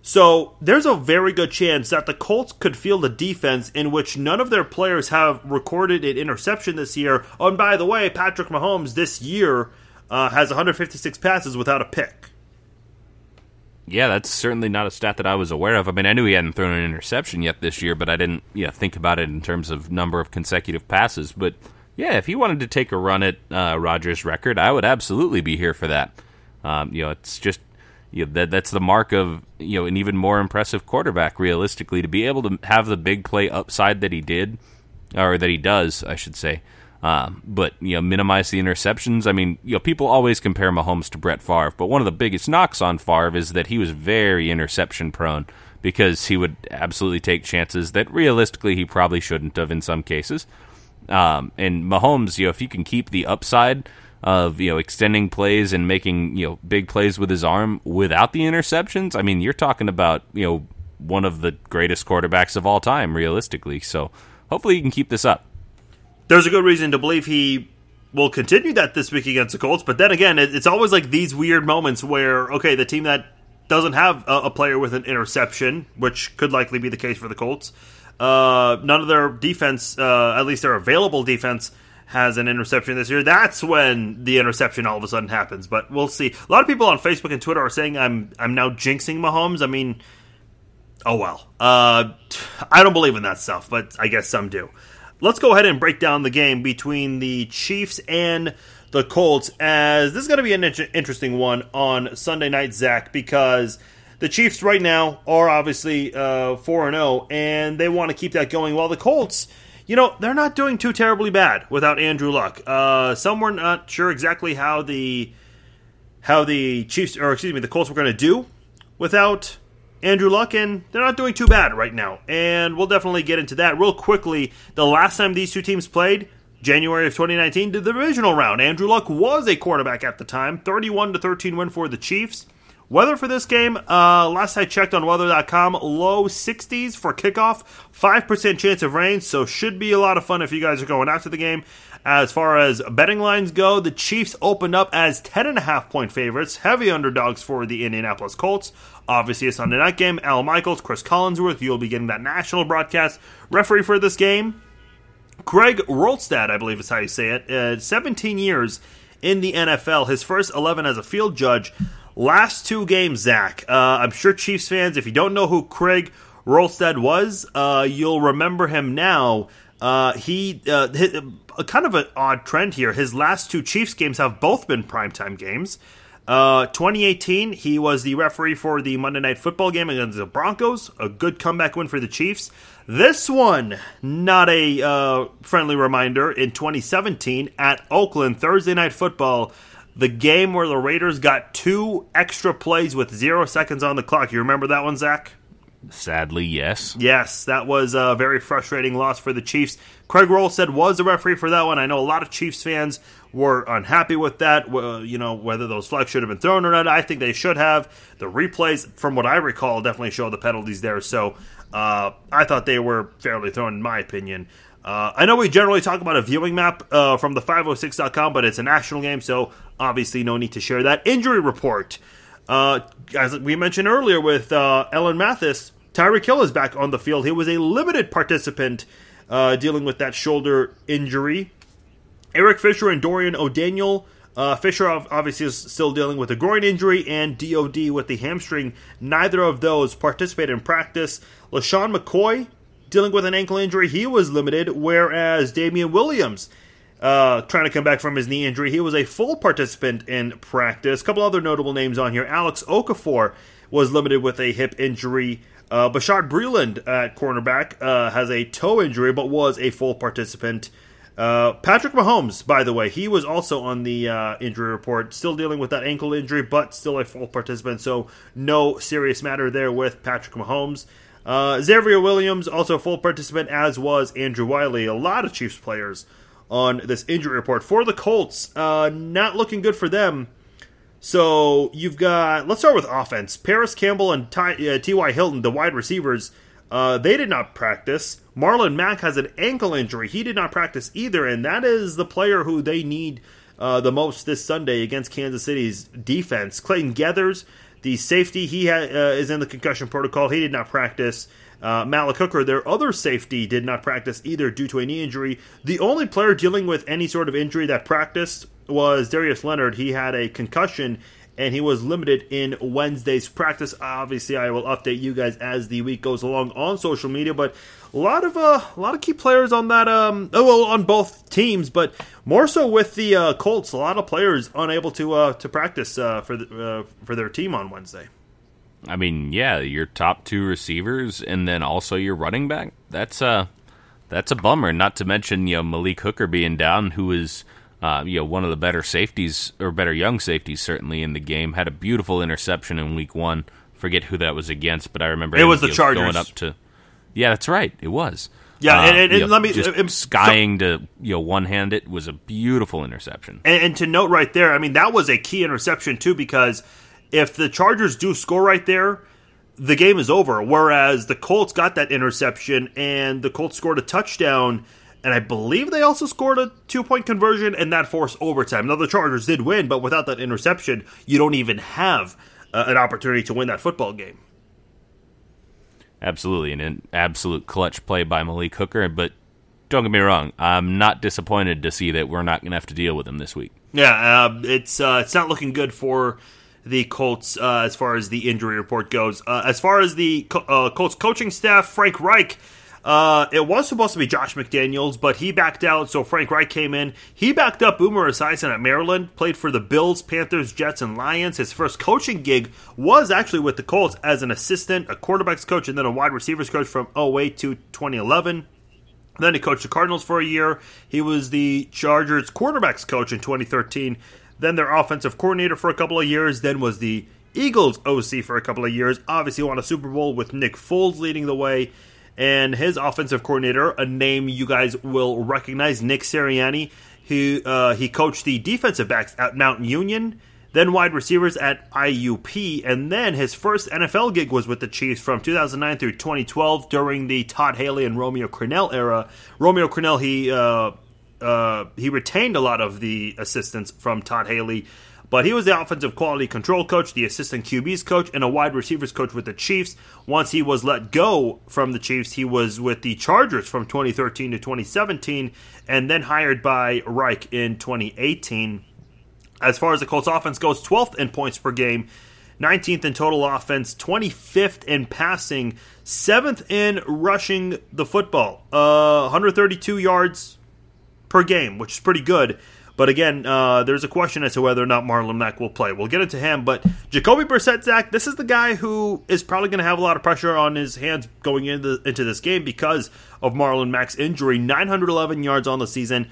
Speaker 1: So there's a very good chance that the Colts could field a defense in which none of their players have recorded an interception this year. Oh, and by the way, Patrick Mahomes this year uh, has 156 passes without a pick.
Speaker 2: Yeah, that's certainly not a stat that I was aware of. I mean, I knew he hadn't thrown an interception yet this year, but I didn't think about it in terms of number of consecutive passes. But Yeah, if he wanted to take a run at uh, Rodgers' record, I would absolutely be here for that. Um, you know, it's just you know, that that's the mark of you know an even more impressive quarterback. Realistically, to be able to have the big play upside that he did, or that he does, I should say. Um, but you know, minimize the interceptions. I mean, you know, people always compare Mahomes to Brett Favre, but one of the biggest knocks on Favre is that he was very interception prone because he would absolutely take chances that realistically he probably shouldn't have in some cases. Um, and Mahomes, you know, if you can keep the upside of you know extending plays and making you know big plays with his arm without the interceptions, I mean, you're talking about you know one of the greatest quarterbacks of all time, realistically. So hopefully, he can keep this up.
Speaker 1: There's a good reason to believe he will continue that this week against the Colts. But then again, it's always like these weird moments where okay, the team that doesn't have a, player with an interception, which could likely be the case for the Colts. Uh, none of their defense, uh, at least their available defense, has an interception this year. That's when the interception all of a sudden happens. But we'll see. A lot of people on Facebook and Twitter are saying I'm I'm now jinxing Mahomes. I mean, oh well. Uh, I don't believe in that stuff, but I guess some do. Let's go ahead and break down the game between the Chiefs and the Colts, as this is going to be an interesting one on Sunday night, Zach, because the Chiefs right now are obviously uh, 4 0, and they want to keep that going, while the Colts. You know, they're not doing too terribly bad without Andrew Luck. Uh, some were not sure exactly how the how the Chiefs, or excuse me, the Colts were going to do without Andrew Luck, and they're not doing too bad right now. And we'll definitely get into that real quickly. The last time these two teams played, January of 2019, the divisional round. Andrew Luck was a quarterback at the time. 31 to 13 win for the Chiefs. Weather for this game, uh, last I checked on weather.com, low 60s for kickoff, 5% chance of rain, so should be a lot of fun if you guys are going after the game. As far as betting lines go, the Chiefs opened up as 10.5 point favorites, heavy underdogs for the Indianapolis Colts. Obviously, a Sunday night game. Al Michaels, Cris Collinsworth, you'll be getting that national broadcast. Referee for this game, Greg Wrolstad, I believe is how you say it. Uh, 17 years in the NFL, his first 11 as a field judge. Last two games, Zach. Uh, I'm sure Chiefs fans, if you don't know who Craig Wrolstad was, uh, you'll remember him now. Uh, he uh, hit, kind of an odd trend here. His last two Chiefs games have both been primetime games. Uh, 2018, he was the referee for the Monday Night Football game against the Broncos. A good comeback win for the Chiefs. This one, not a uh, friendly reminder. In 2017, at Oakland Thursday Night Football, the game where the Raiders got two extra plays with zero seconds on the clock. You remember that one, Zach?
Speaker 2: Sadly, yes.
Speaker 1: Yes, that was a very frustrating loss for the Chiefs. Craig Wrolstad was the referee for that one. I know a lot of Chiefs fans were unhappy with that. You know, whether those flags should have been thrown or not, I think they should have. The replays, from what I recall, definitely show the penalties there. So uh, I thought they were fairly thrown, in my opinion. Uh, I know we generally talk about a viewing map uh, from the 506.com, but it's a national game, so obviously no need to share that. Injury report. Uh, as we mentioned earlier with uh, Ellen Mathis, Tyreek Hill is back on the field. He was a limited participant uh, dealing with that shoulder injury. Eric Fisher and Dorian O'Daniel. Uh, Fisher obviously is still dealing with a groin injury, and DOD with the hamstring. Neither of those participated in practice. LeSean McCoy dealing with an ankle injury, he was limited, whereas Damien Williams, uh, trying to come back from his knee injury, he was a full participant in practice. A couple other notable names on here. Alex Okafor was limited with a hip injury. Uh, Bashaud Breeland at cornerback uh, has a toe injury, but was a full participant. Uh, Patrick Mahomes, by the way, he was also on the uh, injury report, still dealing with that ankle injury, but still a full participant. So no serious matter there with Patrick Mahomes. Uh, Xavier Williams, also full participant, as was Andrew Wylie. A lot of Chiefs players on this injury report. For the Colts, uh, not looking good for them. So you've got, let's start with offense. Parris Campbell and T.Y. Uh, Hilton, the wide receivers, uh, they did not practice. Marlon Mack has an ankle injury. He did not practice either, and that is the player who they need uh, the most this Sunday against Kansas City's defense. Clayton Geathers the safety, he ha- uh, is in the concussion protocol. He did not practice. Uh, Malik Hooker, their other safety, did not practice either due to a knee injury. The only player dealing with any sort of injury that practiced was Darius Leonard. He had a concussion and he was limited in Wednesday's practice. Obviously, I will update you guys as the week goes along on social media, but a lot of uh, a lot of key players on that um oh, well on both teams, but more so with the uh, Colts. A lot of players unable to uh, to practice uh, for the, uh, for their team on Wednesday.
Speaker 2: I mean, yeah, your top two receivers and then also your running back. That's uh that's a bummer. Not to mention you know Malik Hooker being down, who is uh, you know one of the better safeties or better young safeties certainly in the game. Had a beautiful interception in week one. Forget who that was against, but I remember
Speaker 1: it was the Chargers
Speaker 2: going up to. Yeah, that's right. It was.
Speaker 1: Yeah,
Speaker 2: Uh,
Speaker 1: and, and,
Speaker 2: you
Speaker 1: and
Speaker 2: know,
Speaker 1: let me
Speaker 2: just
Speaker 1: um,
Speaker 2: skying to you know one hand it was a beautiful interception.
Speaker 1: And, and to note right there, I mean, that was a key interception, too, because if the Chargers do score right there, the game is over. Whereas the Colts got that interception, and the Colts scored a touchdown, and I believe they also scored a two point conversion, and that forced overtime. Now, the Chargers did win, but without that interception, you don't even have uh, an opportunity to win that football game.
Speaker 2: Absolutely, and an absolute clutch play by Malik Hooker. But don't get me wrong, I'm not disappointed to see that we're not going to have to deal with him this week.
Speaker 1: Yeah, uh, it's uh, it's not looking good for the Colts uh, as far as the injury report goes. Uh, as far as the uh, Colts coaching staff, Frank Reich. Uh, it was supposed to be Josh McDaniels, but he backed out, so Frank Reich came in. He backed up Boomer Esiason at Maryland, played for the Bills, Panthers, Jets, and Lions. His first coaching gig was actually with the Colts as an assistant, a quarterbacks coach, and then a wide receivers coach from 08 to 2011. Then he coached the Cardinals for a year. He was the Chargers quarterbacks coach in 2013. Then their offensive coordinator for a couple of years. Then was the Eagles OC for a couple of years. Obviously won a Super Bowl with Nick Foles leading the way. And his offensive coordinator, a name you guys will recognize, Nick Sirianni. He uh, he coached the defensive backs at Mountain Union, then wide receivers at IUP, and then his first NFL gig was with the Chiefs from 2009 through 2012 during the Todd Haley and Romeo Crennel era. Romeo Crennel he uh, uh, he retained a lot of the assistants from Todd Haley, but he was the offensive quality control coach, the assistant QB's coach, and a wide receivers coach with the Chiefs. Once he was let go from the Chiefs, he was with the Chargers from 2013 to 2017, and then hired by Reich in 2018. As far as the Colts offense goes, 12th in points per game, 19th in total offense, 25th in passing, 7th in rushing the football, uh, 132 yards per game, which is pretty good. But again, uh, there's a question as to whether or not Marlon Mack will play. We'll get into him, but Jacoby Brissett, Zach, this is the guy who is probably going to have a lot of pressure on his hands going into into this game because of Marlon Mack's injury. 911 yards on the season,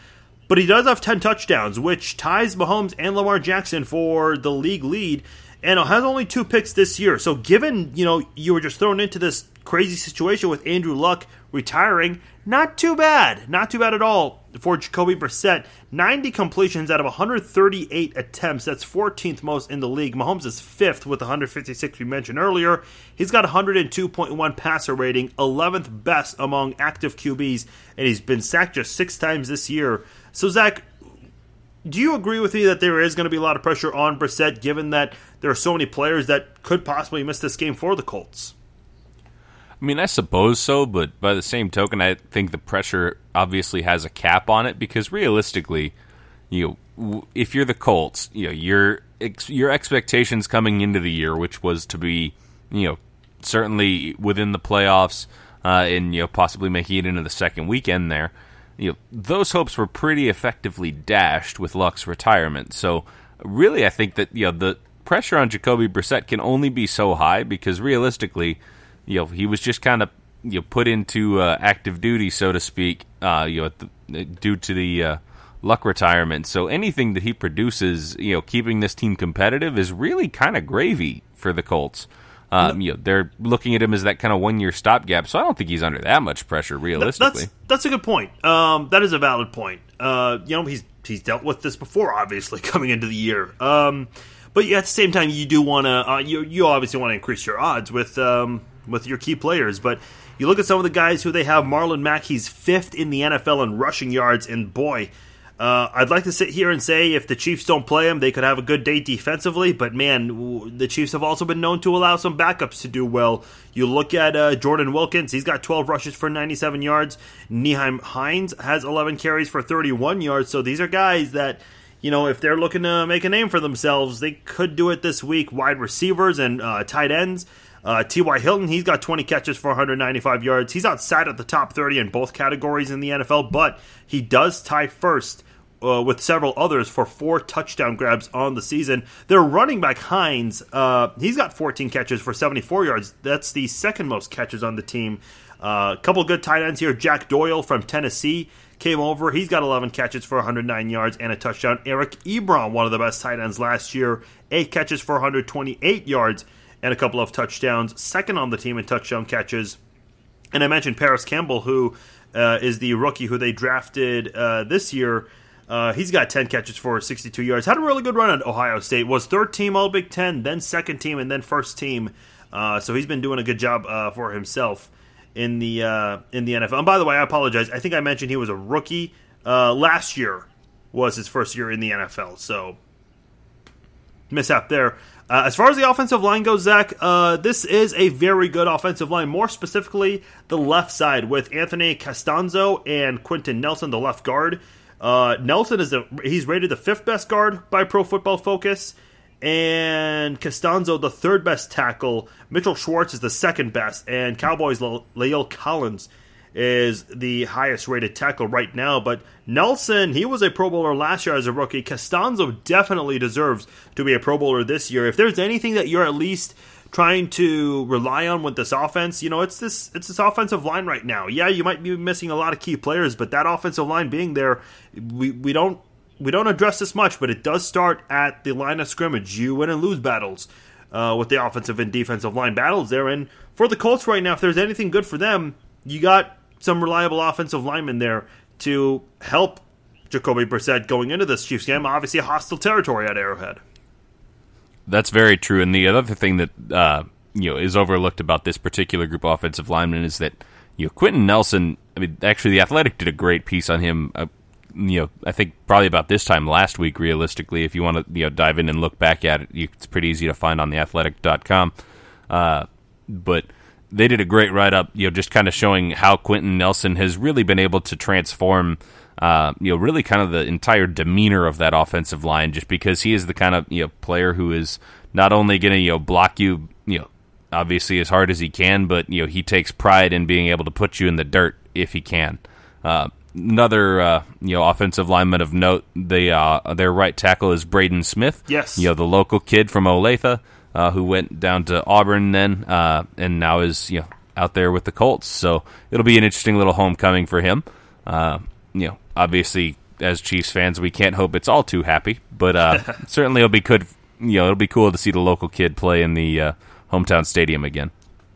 Speaker 1: but he does have 10 touchdowns, which ties Mahomes and Lamar Jackson for the league lead, and has only two picks this year. So, given you know you were just thrown into this crazy situation with Andrew Luck retiring, not too bad, not too bad at all for Jacoby Brissett. 90 completions out of 138 attempts. That's 14th most in the league. Mahomes is fifth with 156 we mentioned earlier. He's got 102.1 passer rating, 11th best among active QBs, and he's been sacked just six times this year. So, Zach, do you agree with me that there is going to be a lot of pressure on Brissett, given that there are so many players that could possibly miss this game for the Colts?
Speaker 2: I mean, I suppose so, but by the same token, I think the pressure obviously has a cap on it because realistically, you know, if you're the Colts, you know, your your expectations coming into the year, which was to be, you know, certainly within the playoffs uh, and you know possibly making it into the second weekend there, you know, those hopes were pretty effectively dashed with Luck's retirement. So really, I think that you know the pressure on Jacoby Brissett can only be so high because realistically you know, he was just kind of you know put into uh, active duty, so to speak, uh, you know, the, due to the uh, luck retirement. So anything that he produces, you know, keeping this team competitive is really kind of gravy for the Colts. Um, you know, they're looking at him as that kind of one year stopgap, so I don't think he's under that much pressure realistically.
Speaker 1: That's that's a good point. Um, that is a valid point. Uh, you know, he's he's dealt with this before, obviously coming into the year. Um, but at the same time, you do want to uh, you you obviously want to increase your odds with um, with your key players. But you look at some of the guys who they have. Marlon Mack, he's fifth in the NFL in rushing yards, and boy. Uh, I'd like to sit here and say if the Chiefs don't play him, they could have a good day defensively. But man, the Chiefs have also been known to allow some backups to do well. You look at uh, Jordan Wilkins; he's got 12 rushes for 97 yards. Nyheim Hines has 11 carries for 31 yards. So these are guys that you know, if they're looking to make a name for themselves, they could do it this week. Wide receivers and uh, tight ends. Uh, T.Y. Hilton, he's got 20 catches for 195 yards. He's outside of the top 30 in both categories in the NFL, but he does tie first uh, with several others for four touchdown grabs on the season. Their running back Hines, uh, he's got 14 catches for 74 yards. That's the second most catches on the team. A uh, couple good tight ends here. Jack Doyle from Tennessee came over. He's got 11 catches for 109 yards and a touchdown. Eric Ebron, one of the best tight ends last year, eight catches for 128 yards and a couple of touchdowns. Second on the team in touchdown catches. And I mentioned Parris Campbell, who uh, is the rookie who they drafted uh, this year. Uh, he's got 10 catches for 62 yards. Had a really good run at Ohio State. Was third team All Big Ten, then second team, and then first team. Uh, so he's been doing a good job uh, for himself in the uh, in the NFL. And by the way, I apologize. I think I mentioned he was a rookie last year. Was his first year in the NFL. So mishap there. Uh, as far as the offensive line goes, Zach, uh, this is a very good offensive line. More specifically, the left side with Anthony Castonzo and Quenton Nelson, the left guard. Uh, Nelson is the he's rated the fifth best guard by Pro Football Focus, and Castonzo the third best tackle. Mitchell Schwartz is the second best, and Cowboys La'el Collins is the highest rated tackle right now. But Nelson, he was a Pro Bowler last year as a rookie. Castonzo definitely deserves to be a Pro Bowler this year. If there's anything that you're at least trying to rely on with this offense, you know, it's this it's this offensive line right now. Yeah, you might be missing a lot of key players, but that offensive line being there, we, we don't we don't address this much, but it does start at the line of scrimmage. You win and lose battles uh, with the offensive and defensive line battles there. And for the Colts right now, if there's anything good for them, you got some reliable offensive linemen there to help Jacoby Brissett going into this Chiefs game. Obviously, hostile territory at Arrowhead.
Speaker 2: That's very true. And the other thing that uh, you know is overlooked about this particular group of offensive linemen is that you know Quenton Nelson. I mean, actually, the Athletic did a great piece on him. Uh, you know, I think probably about this time last week. Realistically, if you want to you know dive in and look back at it, it's pretty easy to find on the Athletic.com. Uh, but they did a great write up, you know, just kind of showing how Quenton Nelson has really been able to transform, uh, you know, really kind of the entire demeanor of that offensive line, just because he is the kind of you know player who is not only going to you know block you, you know, obviously as hard as he can, but you know he takes pride in being able to put you in the dirt if he can. Uh, another uh, you know offensive lineman of note, the uh, their right tackle is Braden Smith.
Speaker 1: Yes,
Speaker 2: you know the local kid from Olathe uh, who went down to Auburn then, uh, and now is you know out there with the Colts. So it'll be an interesting little homecoming for him. Uh, you know, obviously as Chiefs fans, we can't hope it's all too happy, but uh, certainly it'll be good. You know, it'll be cool to see the local kid play in the uh, hometown stadium again.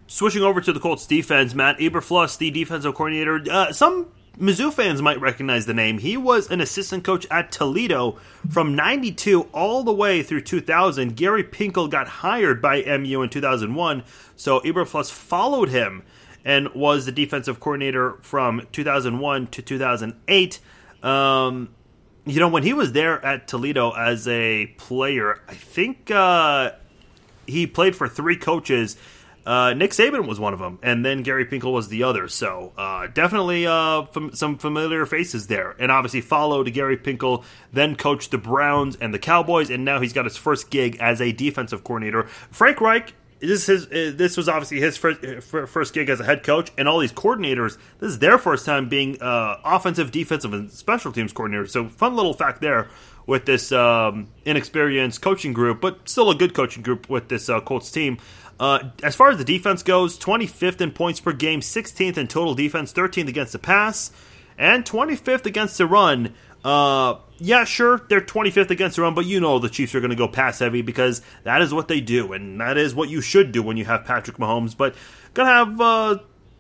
Speaker 1: Switching over to the Colts defense, Matt Eberflus, the defensive coordinator. Uh, some Mizzou fans might recognize the name. He was an assistant coach at Toledo from 92 all the way through 2000. Gary Pinkel got hired by MU in 2001, so Eberflus followed him and was the defensive coordinator from 2001 to 2008. Um, you know, when he was there at Toledo as a player, I think uh, he played for three coaches uh, Nick Saban was one of them, and then Gary Pinkel was the other. So uh, definitely uh, fam- some familiar faces there. And obviously followed Gary Pinkel, then coached the Browns and the Cowboys, and now he's got his first gig as a defensive coordinator. Frank Reich. This his. Uh, this was obviously his first, first gig as a head coach, and all these coordinators. This is their first time being uh, offensive, defensive, and special teams coordinators. So, fun little fact there with this um, inexperienced coaching group, but still a good coaching group with this uh, Colts team. Uh, as far as the defense goes, 25th in points per game, 16th in total defense, 13th against the pass, and 25th against the run. Uh, yeah, sure, they're 25th against the run, but you know the Chiefs are going to go pass heavy because that is what they do, and that is what you should do when you have Patrick Mahomes. But gonna have uh,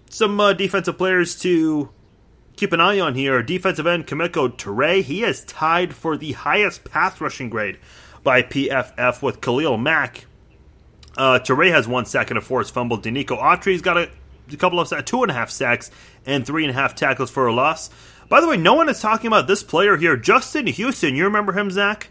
Speaker 1: some uh, defensive players to keep an eye on here. Defensive end Kemoko Turay, he is tied for the highest pass rushing grade by PFF with Khalil Mack uh, Turay has one sack and a forced fumble. Denico Autry's got a, a couple of two and a half sacks and three and a half tackles for a loss. By the way, no one is talking about this player here, Justin Houston. You remember him, Zach?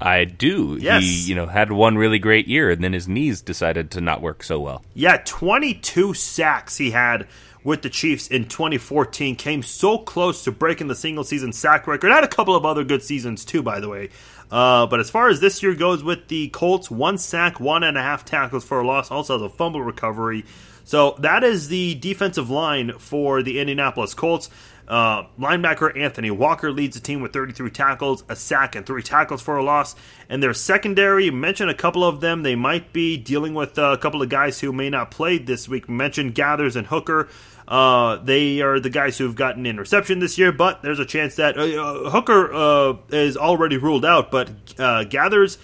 Speaker 2: I do.
Speaker 1: Yes.
Speaker 2: He, you know, had one really great year, and then his knees decided to not work so well.
Speaker 1: Yeah, 22 sacks he had with the Chiefs in 2014. Came so close to breaking the single season sack record. Had a couple of other good seasons too, by the way. Uh, but as far as this year goes with the Colts, one sack, one and a half tackles for a loss, also has a fumble recovery. So that is the defensive line for the Indianapolis Colts. Uh, linebacker Anthony Walker leads the team with 33 tackles, a sack, and three tackles for a loss. And their secondary, mentioned a couple of them. They might be dealing with uh, a couple of guys who may not play this week. mentioned Gathers and Hooker. Uh, they are the guys who've gotten interception this year, but there's a chance that uh, uh, Hooker uh, is already ruled out, but Gathers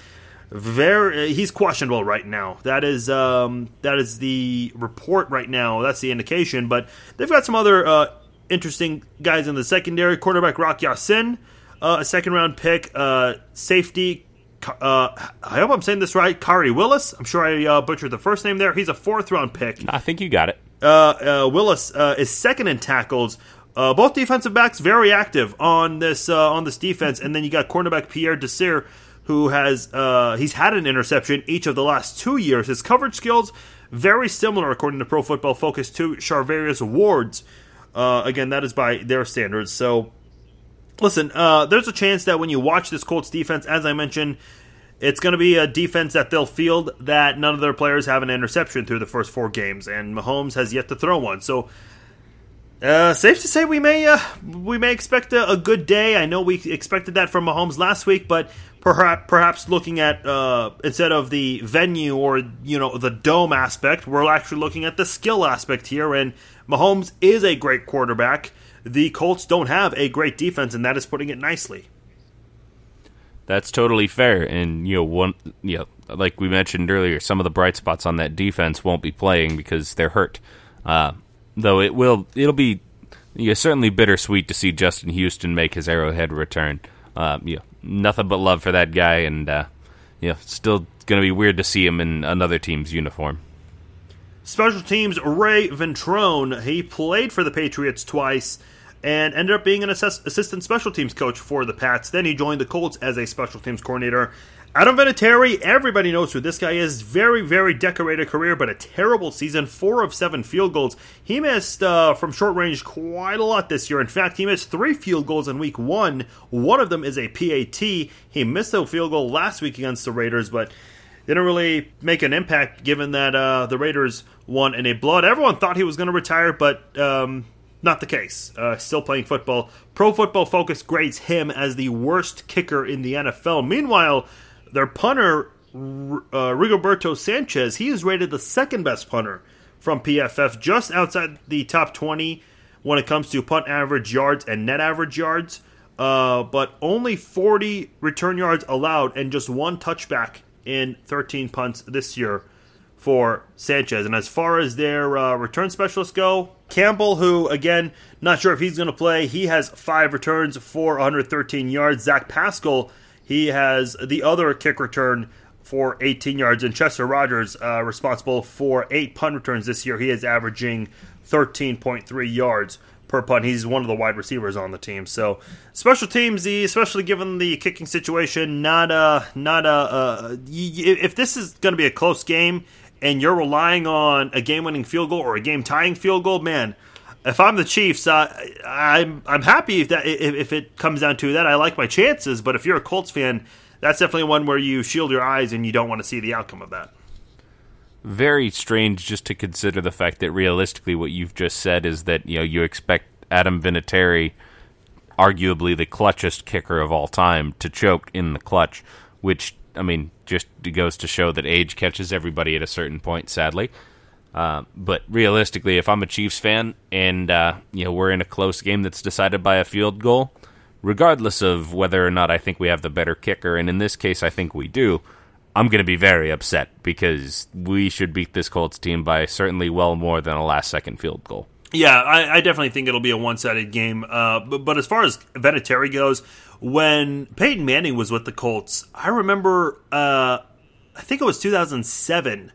Speaker 1: very he's questionable right now. That is um, that is the report right now. That's the indication. But they've got some other uh, interesting guys in the secondary. Quarterback Rock uh, a second round pick. Uh, safety. Uh, I hope I'm saying this right. Khari Willis. I'm sure I uh, butchered the first name there. He's a fourth round pick.
Speaker 2: I think you got it.
Speaker 1: Uh, Willis is second in tackles. both defensive backs very active on this on this defense, and then you got cornerback Pierre Desir who has uh, he's had an interception each of the last two years. His coverage skills very similar, according to Pro Football Focus, to Charvarius Ward's. Uh, again, that is by their standards. So, listen, uh, there's a chance that when you watch this Colts defense, as I mentioned, it's going to be a defense that they'll field that none of their players have an interception through the first four games, and Mahomes has yet to throw one. So uh, safe to say we may uh, we may expect a, a, good day. I know we expected that from Mahomes last week, but perhaps perhaps looking at uh, instead of the venue or you know the dome aspect, we're actually looking at the skill aspect here. And Mahomes is a great quarterback. The Colts don't have a great defense, and that is putting it nicely.
Speaker 2: That's totally fair, and you know one you know like we mentioned earlier, some of the bright spots on that defense won't be playing because they're hurt. Uh, though it will it'll be yeah, certainly bittersweet to see Justin Houston make his Arrowhead return. Uh, yeah, nothing but love for that guy, and uh, yeah, still going to be weird to see him in another team's uniform.
Speaker 1: Special teams Ray Ventrone, he played for the Patriots twice and ended up being an assistant special teams coach for the Pats. Then he joined the Colts as a special teams coordinator Adam Vinatieri, everybody knows who this guy is. Very, very decorated career, but a terrible season. Four of seven field goals. He missed uh, from short range quite a lot this year. In fact, he missed three field goals in week one. One of them is a PAT. He missed a field goal last week against the Raiders, but didn't really make an impact given that uh, the Raiders won in a blood. Everyone thought he was going to retire, but um, not the case. Uh, still playing football. Pro Football Focus grades him as the worst kicker in the NFL. Meanwhile, their punter, uh, Rigoberto Sanchez, he is rated the second best punter from PFF, just outside the top 20 when it comes to punt average yards and net average yards. Uh, but only 40 return yards allowed and just one touchback in 13 punts this year for Sanchez. And as far as their uh, return specialists go, Campbell, who again, not sure if he's going to play, he has five returns for 113 yards. Zach Pascal he has the other kick return for 18 yards, and Chester Rogers uh, responsible for eight punt returns this year. He is averaging 13.3 yards per punt. He's one of the wide receivers on the team. So special teams, especially given the kicking situation, not a not a. Uh, if this is going to be a close game and you're relying on a game-winning field goal or a game-tying field goal, man if I'm the Chiefs, uh, I'm I'm happy if that if, if, it comes down to that. I like my chances, but if you're a Colts fan, that's definitely one where you shield your eyes and you don't want to see the outcome of that.
Speaker 2: Very strange, just to consider the fact that realistically, what you've just said is that you know you expect Adam Vinatieri, arguably the clutchest kicker of all time, to choke in the clutch, which I mean just goes to show that age catches everybody at a certain point. Sadly. Uh, but realistically, if I'm a Chiefs fan and uh, you know we're in a close game that's decided by a field goal, regardless of whether or not I think we have the better kicker, and in this case I think we do, I'm going to be very upset because we should beat this Colts team by certainly well more than a last second field goal.
Speaker 1: Yeah, I, I definitely think it'll be a one sided game. Uh, but, but, as far as Vinatieri goes, when Peyton Manning was with the Colts, I remember, uh, I think it was 2007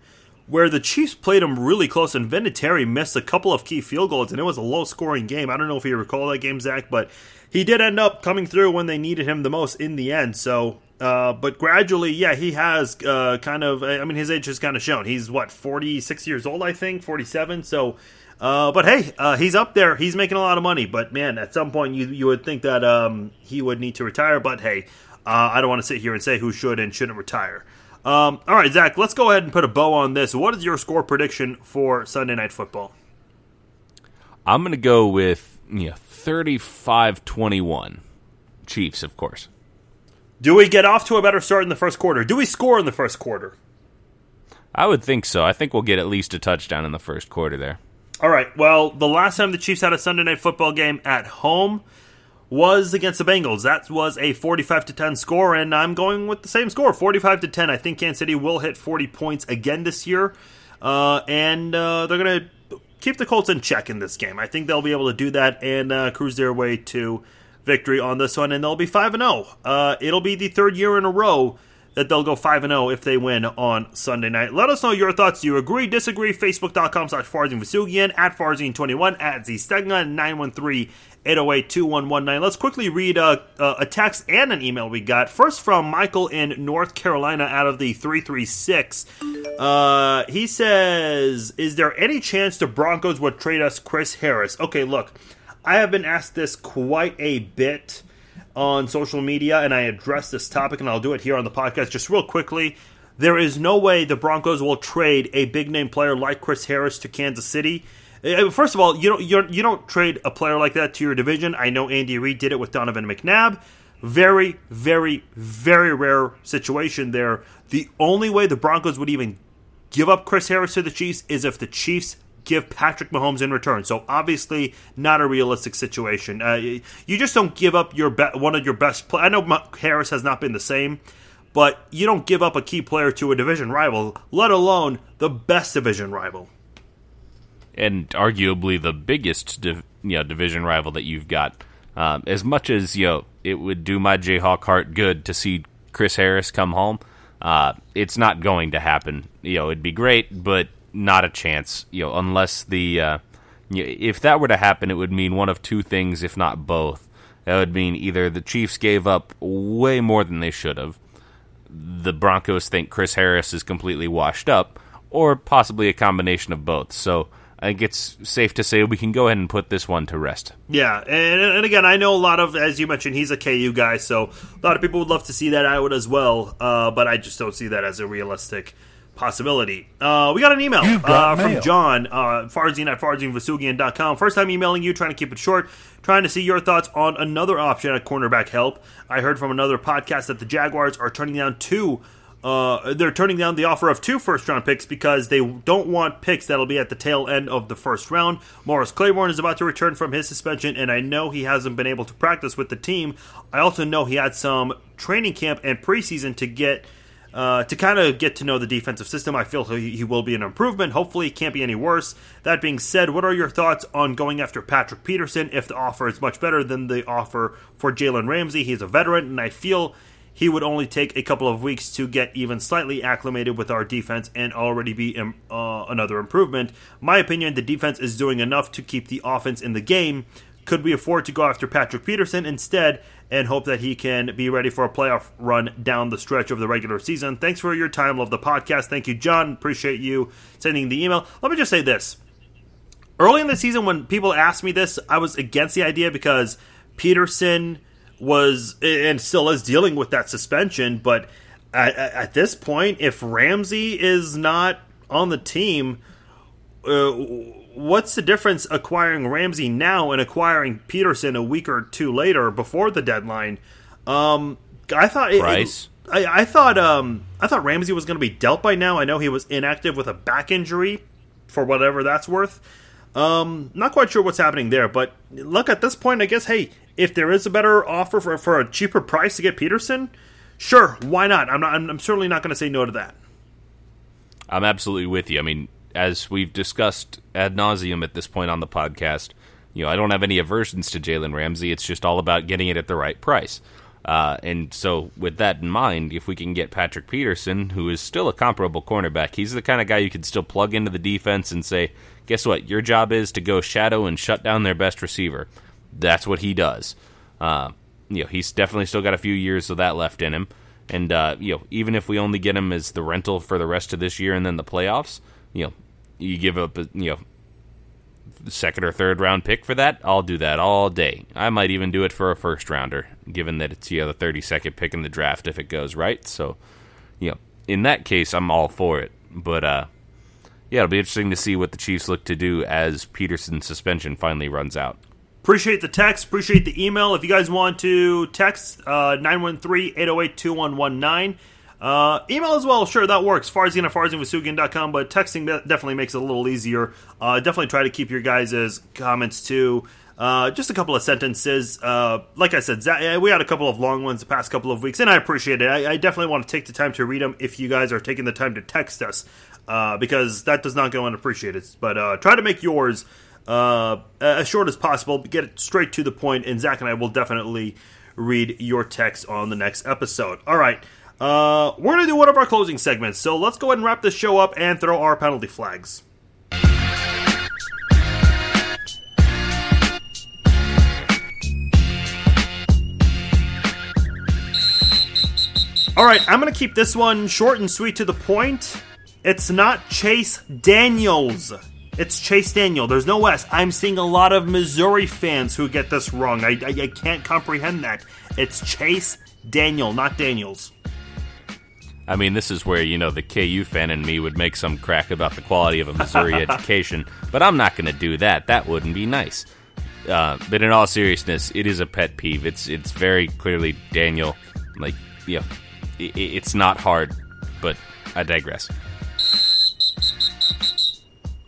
Speaker 1: where the Chiefs played him really close, and Vinatieri missed a couple of key field goals, and it was a low scoring game. I don't know if you recall that game, Zach, but he did end up coming through when they needed him the most in the end. So, uh, but gradually, yeah, he has uh, kind of. I mean, his age has kind of shown. He's what forty six years old, I think, forty seven. So. Uh, but hey, uh, he's up there. He's making a lot of money. But man, at some point you you would think that um, he would need to retire. But hey, uh, I don't want to sit here and say who should and shouldn't retire. Um, all right, Zach, let's go ahead and put a bow on this. What is your score prediction for Sunday Night Football?
Speaker 2: I'm going to go with you know, 35-21. Chiefs, of course.
Speaker 1: Do we get off to a better start in the first quarter? Do we score in the first quarter?
Speaker 2: I would think so. I think we'll get at least a touchdown in the first quarter there.
Speaker 1: All right. Well, the last time the Chiefs had a Sunday night football game at home was against the Bengals. That was a 45 to 10 score and I'm going with the same score, 45 to 10. I think Kansas City will hit 40 points again this year. Uh, and uh, they're going to keep the Colts in check in this game. I think they'll be able to do that and uh, cruise their way to victory on this one, and they'll be 5 and 0. Uh, it'll be the third year in a row that they'll go 5 and 0 if they win on Sunday night. Let us know your thoughts. Do you agree, disagree? Facebook.com slash Farzin Vousoughian, at Farzin21, at ZStegenga, 913 808 2119. Let's quickly read a, a text and an email we got. First from Michael in North Carolina out of the 336. Uh, he says, Is there any chance the Broncos would trade us Chris Harris? Okay, look. I have been asked this quite a bit on social media, and I address this topic, and I'll do it here on the podcast just real quickly. There is no way the Broncos will trade a big name player like Chris Harris to Kansas City. Uh, first of all, you don't you don't, you don't trade a player like that to your division. I know Andy Reid did it with Donovan McNabb. Very, very, very rare situation there. The only way the Broncos would even give up Chris Harris to the Chiefs is if the Chiefs give Patrick Mahomes in return. So obviously not a realistic situation. Uh, you just don't give up your be- one of your best. Play- I know Harris has not been the same, but you don't give up a key player to a division rival, let alone the best division rival.
Speaker 2: And arguably the biggest div- you know, division rival that you've got. Um, as much as you know, it would do my Jayhawk heart good to see Chris Harris come home. Uh, it's not going to happen. You know, it'd be great, but not a chance. You know, unless the uh, if that were to happen, it would mean one of two things, if not both. That would mean either the Chiefs gave up way more than they should have, the Broncos think Chris Harris is completely washed up, or possibly a combination of both. So I think it's safe to say we can go ahead and put this one to rest.
Speaker 1: Yeah, and, and again, I know a lot of, as you mentioned, he's a KU guy, so a lot of people would love to see that. I would as well, uh, but I just don't see that as a realistic possibility. Uh, we got an email
Speaker 7: got
Speaker 1: uh, from. John, uh, Farzin at FarzinVousoughian.com. First time emailing you, trying to keep it short, trying to see your thoughts on another option at cornerback help. I heard from another podcast that the Jaguars are turning down two. Uh, they're turning down the offer of two first round picks because they don't want picks that'll be at the tail end of the first round. Morris Claiborne is about to return from his suspension, and I know he hasn't been able to practice with the team. I also know he had some training camp and preseason to get uh, to kind of get to know the defensive system. I feel he, he will be an improvement. Hopefully, it can't be any worse. That being said, what are your thoughts on going after Patrick Peterson if the offer is much better than the offer for Jalen Ramsey? He's a veteran, and I feel he would only take a couple of weeks to get even slightly acclimated with our defense and already be um, uh, another improvement. My opinion, the defense is doing enough to keep the offense in the game. Could we afford to go after Patrick Peterson instead and hope that he can be ready for a playoff run down the stretch of the regular season? Thanks for your time. Love the podcast. Thank you, John. Appreciate you sending the email. Let me just say this. Early in the season, when people asked me this, I was against the idea because Peterson was and still is dealing with that suspension. But at, at this point, if Ramsey is not on the team, uh, what's the difference acquiring Ramsey now and acquiring Peterson a week or two later before the deadline? Um, I thought it,
Speaker 2: Price.
Speaker 1: I, I thought um, I thought Ramsey was going to be dealt by now. I know he was inactive with a back injury, for whatever that's worth. Um, not quite sure what's happening there, but look at this point. I guess hey, if there is a better offer for for a cheaper price to get Peterson, sure, why not? I'm not. I'm, I'm certainly not going to say no to that.
Speaker 2: I'm absolutely with you. I mean, as we've discussed ad nauseum at this point on the podcast, you know, I don't have any aversions to Jalen Ramsey. It's just all about getting it at the right price. Uh, and so, with that in mind, if we can get Patrick Peterson, who is still a comparable cornerback, he's the kind of guy you can still plug into the defense and say, guess what? Your job is to go shadow and shut down their best receiver. That's what he does. Uh, you know, he's definitely still got a few years of that left in him. And uh, you know, even if we only get him as the rental for the rest of this year and then the playoffs, you know, you give up, you know, second or third round pick for that, I'll do that all day. I might even do it for a first rounder, given that it's you know the thirty second pick in the draft if it goes right. So, you know, in that case, I'm all for it. But uh, yeah, it'll be interesting to see what the Chiefs look to do as Peterson's suspension finally runs out.
Speaker 1: Appreciate the text. Appreciate the email. If you guys want to text, uh, 913 808 2119. Uh, email as well, sure, that works. Farzin at FarzinVousoughian.com, but texting definitely makes it a little easier. Uh, definitely try to keep your guys' comments too. Uh, just a couple of sentences. Uh, like I said, we had a couple of long ones the past couple of weeks, and I appreciate it. I, I, definitely want to take the time to read them if you guys are taking the time to text us, uh, because that does not go unappreciated. But uh, try to make yours uh, as short as possible, get it straight to the point, and Zach and I will definitely read your text on the next episode. All right. Uh, we're going to do one of our closing segments, so let's go ahead and wrap this show up and throw our penalty flags. All right, I'm going to keep this one short and sweet to the point. It's not Chase Daniels. It's Chase Daniel. There's no S. I'm seeing a lot of Missouri fans who get this wrong. I, I, I can't comprehend that. It's Chase Daniel, not Daniels.
Speaker 2: I mean, this is where, you know, the KU fan in me would make some crack about the quality of a Missouri education, but I'm not going to do that. That wouldn't be nice. Uh, but in all seriousness, it is a pet peeve. It's it's very clearly Daniel. Like, yeah, it, it's not hard, but I digress.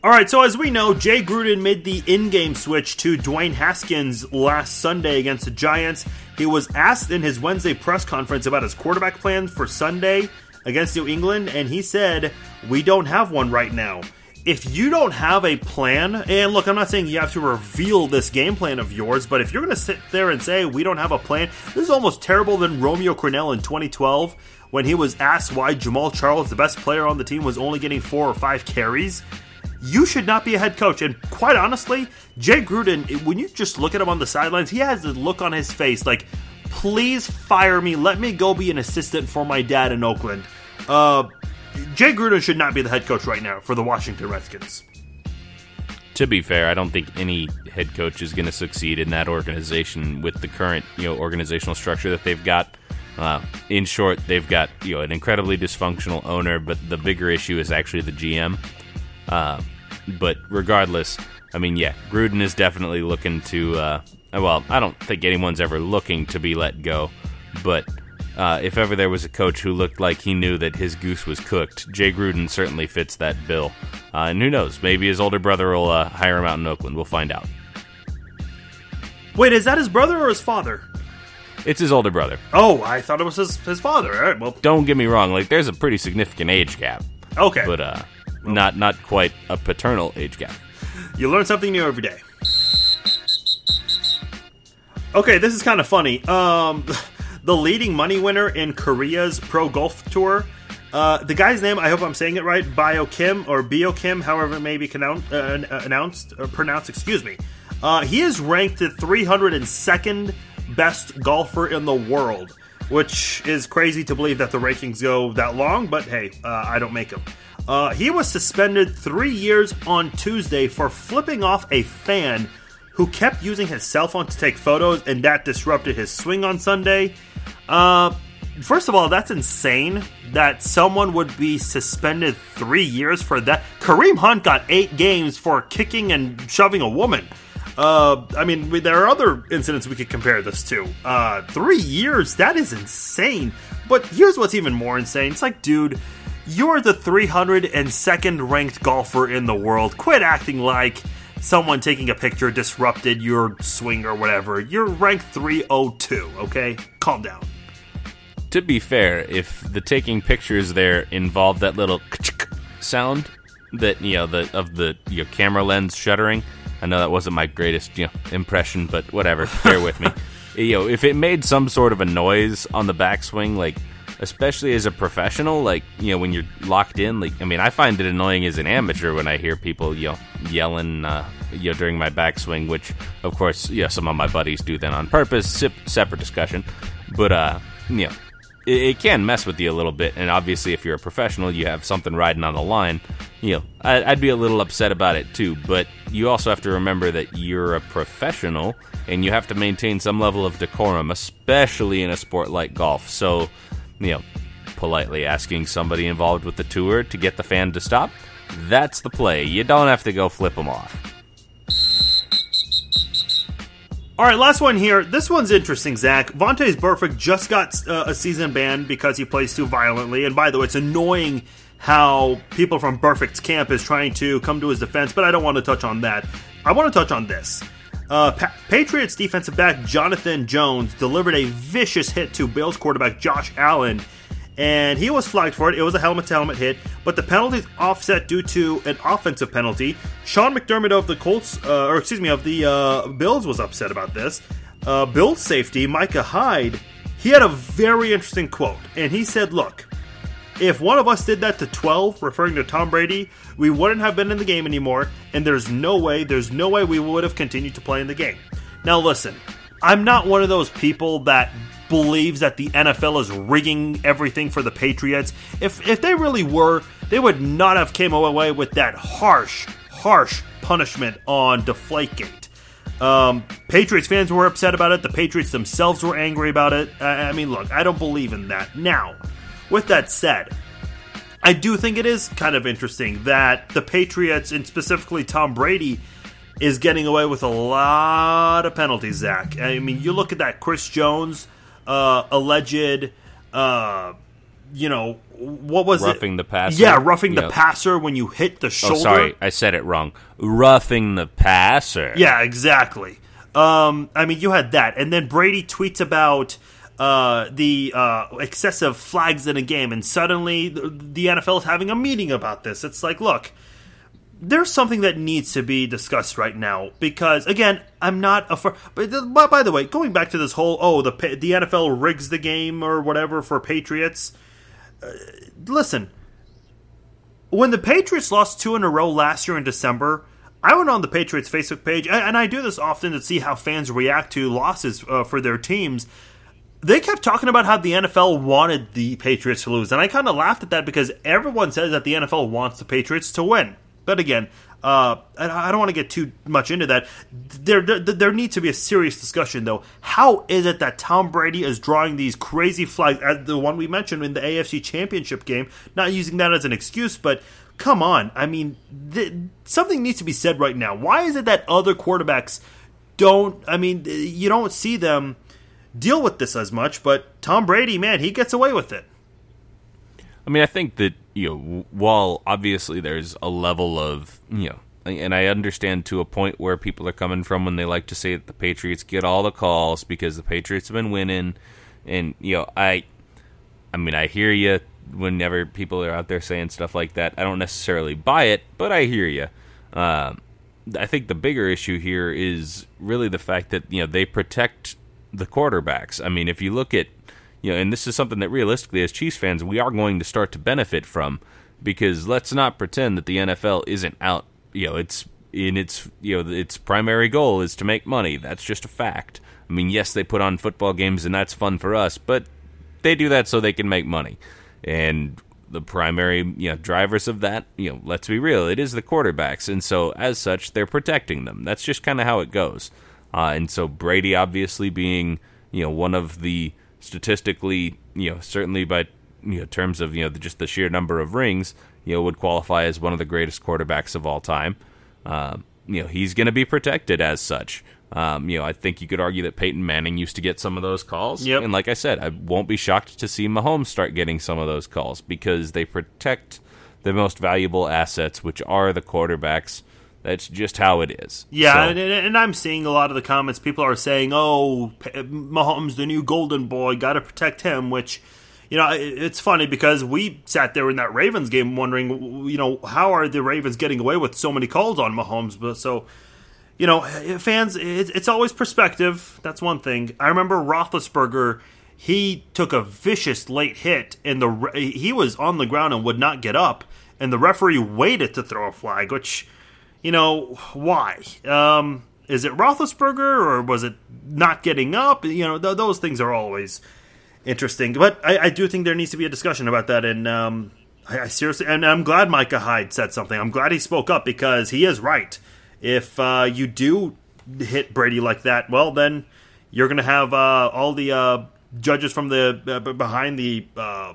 Speaker 1: All right, so as we know, Jay Gruden made the in-game switch to Dwayne Haskins last Sunday against the Giants. He was asked in his Wednesday press conference about his quarterback plans for Sunday against New England, and he said, We don't have one right now. If you don't have a plan, and look, I'm not saying you have to reveal this game plan of yours, but if you're going to sit there and say, We don't have a plan, this is almost terrible than Romeo Crennel in 2012 when he was asked why Jamaal Charles, the best player on the team, was only getting four or five carries. You should not be a head coach. And quite honestly, Jay Gruden, when you just look at him on the sidelines, he has the look on his face like, please fire me. Let me go be an assistant for my dad in Oakland. Uh, Jay Gruden should not be the head coach right now for the Washington Redskins.
Speaker 2: To be fair, I don't think any head coach is going to succeed in that organization with the current, you know, organizational structure that they've got. Uh, in short, they've got you know an incredibly dysfunctional owner, but the bigger issue is actually the GM. Uh, but regardless, I mean, yeah, Gruden is definitely looking to. Uh, well, I don't think anyone's ever looking to be let go, but uh, if ever there was a coach who looked like he knew that his goose was cooked, Jay Gruden certainly fits that bill. Uh, and who knows? Maybe his older brother will uh, hire him out in Oakland. We'll find out.
Speaker 1: Wait, is that his brother or his father?
Speaker 2: It's his older brother.
Speaker 1: Oh, I thought it was his, his father. All right, well,
Speaker 2: don't get me wrong. Like, there's a pretty significant age gap.
Speaker 1: Okay,
Speaker 2: but uh, well, not not quite a paternal age gap.
Speaker 1: You learn something new every day. Okay, this is kind of funny. Um, the leading money winner in Korea's pro golf tour. Uh, the guy's name, I hope I'm saying it right, Bio Kim or Bio Kim, however it may be announced, uh, announced or pronounced. Excuse me. Uh, he is ranked the 302nd best golfer in the world, which is crazy to believe that the rankings go that long. But hey, uh, I don't make them. Uh, he was suspended three years on Tuesday for flipping off a fan who kept using his cell phone to take photos, and that disrupted his swing on Sunday. Uh, first of all, that's insane that someone would be suspended three years for that. Kareem Hunt got eight games for kicking and shoving a woman. Uh, I mean, there are other incidents we could compare this to. Uh, three years, that is insane. But here's what's even more insane. It's like, dude, you're the 302nd ranked golfer in the world. Quit acting like someone taking a picture disrupted your swing or whatever. You're ranked 302, okay? Calm down.
Speaker 2: To be fair, if the taking pictures there involved that little sound that you know the of the your camera lens shuttering, I know that wasn't my greatest you know impression, but whatever. Bear with me. You know, if it made some sort of a noise on the backswing, like especially as a professional, like you know when you're locked in. Like I mean, I find it annoying as an amateur when I hear people you know yelling uh, you know during my backswing, which of course yeah some of my buddies do then on purpose. Separate discussion, but uh, you know it, it can mess with you a little bit. And obviously, if you're a professional, you have something riding on the line. You know, I, I'd be a little upset about it too. But you also have to remember that you're a professional, and you have to maintain some level of decorum, especially in a sport like golf. So, you know, politely asking somebody involved with the tour to get the fan to stop. That's the play. You don't have to go flip them off.
Speaker 1: All right, last one here. This one's interesting, Zach. Vontaze Burfict just got uh, a season ban because he plays too violently. And by the way, it's annoying how people from Burfict's camp is trying to come to his defense, but I don't want to touch on that. I want to touch on this. Uh, pa- Patriots defensive back Jonathan Jones delivered a vicious hit to Bills quarterback Josh Allen and he was flagged for it. It was a helmet to helmet hit, but the penalty offset due to an offensive penalty. Sean McDermott of the Colts, uh, or excuse me, of the uh, Bills was upset about this. Uh, Bills safety Micah Hyde, he had a very interesting quote, and he said, "Look." If one of us did that to 12, referring to Tom Brady, we wouldn't have been in the game anymore, and there's no way, there's no way we would have continued to play in the game. Now, listen, I'm not one of those people that believes that the NFL is rigging everything for the Patriots. If if they really were, they would not have came away with that harsh, harsh punishment on Deflategate. Um, Patriots fans were upset about it. The Patriots themselves were angry about it. I, I mean, look, I don't believe in that. Now, with that said, I do think it is kind of interesting that the Patriots, and specifically Tom Brady, is getting away with a lot of penalties, Zach. I mean, you look at that Chris Jones uh, alleged, uh, you know, what was
Speaker 2: roughing
Speaker 1: it?
Speaker 2: Roughing the passer.
Speaker 1: Yeah, roughing
Speaker 2: Yep.
Speaker 1: the passer when you hit the shoulder.
Speaker 2: Oh, sorry, I said it wrong. Roughing the passer.
Speaker 1: Yeah, exactly. Um, I mean, you had that, and then Brady tweets about uh, the uh, excessive flags in a game, and suddenly the, the NFL is having a meeting about this. It's like, look, there's something that needs to be discussed right now because, again, I'm not a. For, but, but by the way, going back to this whole oh the the NFL rigs the game or whatever for Patriots. Uh, listen, when the Patriots lost two in a row last year in December, I went on the Patriots Facebook page, and and I do this often to see how fans react to losses uh, for their teams. They kept talking about how the NFL wanted the Patriots to lose, and I kind of laughed at that because everyone says that the NFL wants the Patriots to win. But again, uh, I don't want to get too much into that. There, there, there needs to be a serious discussion, though. How is it that Tom Brady is drawing these crazy flags, as the one we mentioned in the AFC Championship game? Not using that as an excuse, but come on. I mean, th- something needs to be said right now. Why is it that other quarterbacks don't? I mean, you don't see them deal with this as much, but Tom Brady, man, he gets away with it.
Speaker 2: I mean, I think that you know, while obviously there's a level of you know, and I understand to a point where people are coming from when they like to say that the Patriots get all the calls because the Patriots have been winning, and you know, I, I mean, I hear you whenever people are out there saying stuff like that. I don't necessarily buy it, but I hear you. Um, I think the bigger issue here is really the fact that you know they protect the quarterbacks. I mean, if you look at you know, and this is something that realistically, as Chiefs fans, we are going to start to benefit from because let's not pretend that the NFL isn't out. You know, it's in its you know its primary goal is to make money. That's just a fact. I mean, yes, they put on football games and that's fun for us, but they do that so they can make money. And the primary you know drivers of that, you know, let's be real, it is the quarterbacks, and so as such, they're protecting them. That's just kind of how it goes. Uh, and so Brady, obviously being you know one of the statistically, you know, certainly by you know terms of you know the, just the sheer number of rings, you know, would qualify as one of the greatest quarterbacks of all time. Um, you know, he's going to be protected as such. Um, you know, I think you could argue that Peyton Manning used to get some of those calls.
Speaker 1: Yep.
Speaker 2: And like I said, I won't be shocked to see Mahomes start getting some of those calls because they protect the most valuable assets, which are the quarterbacks. That's just how it is.
Speaker 1: Yeah,
Speaker 2: So-
Speaker 1: and, and I'm seeing a lot of the comments. People are saying, "Oh, Mahomes, the new golden boy, got to protect him." Which, you know, it's funny because we sat there in that Ravens game wondering, you know, how are the Ravens getting away with so many calls on Mahomes? But so, you know, eh, eh, fans, it's always perspective. That's one thing. I remember Roethlisberger. He took a vicious late hit, and the he was on the ground and would not get up, and the referee waited to throw a flag, which you know, why? Um, is it Roethlisberger or was it not getting up? You know, th- those things are always interesting. But I, I, do think there needs to be a discussion about that. And um, I, I, seriously, and I'm glad Micah Hyde said something. I'm glad he spoke up because he is right. If uh, you do hit Brady like that, well, then you're going to have uh, all the uh, judges from the uh, behind the uh,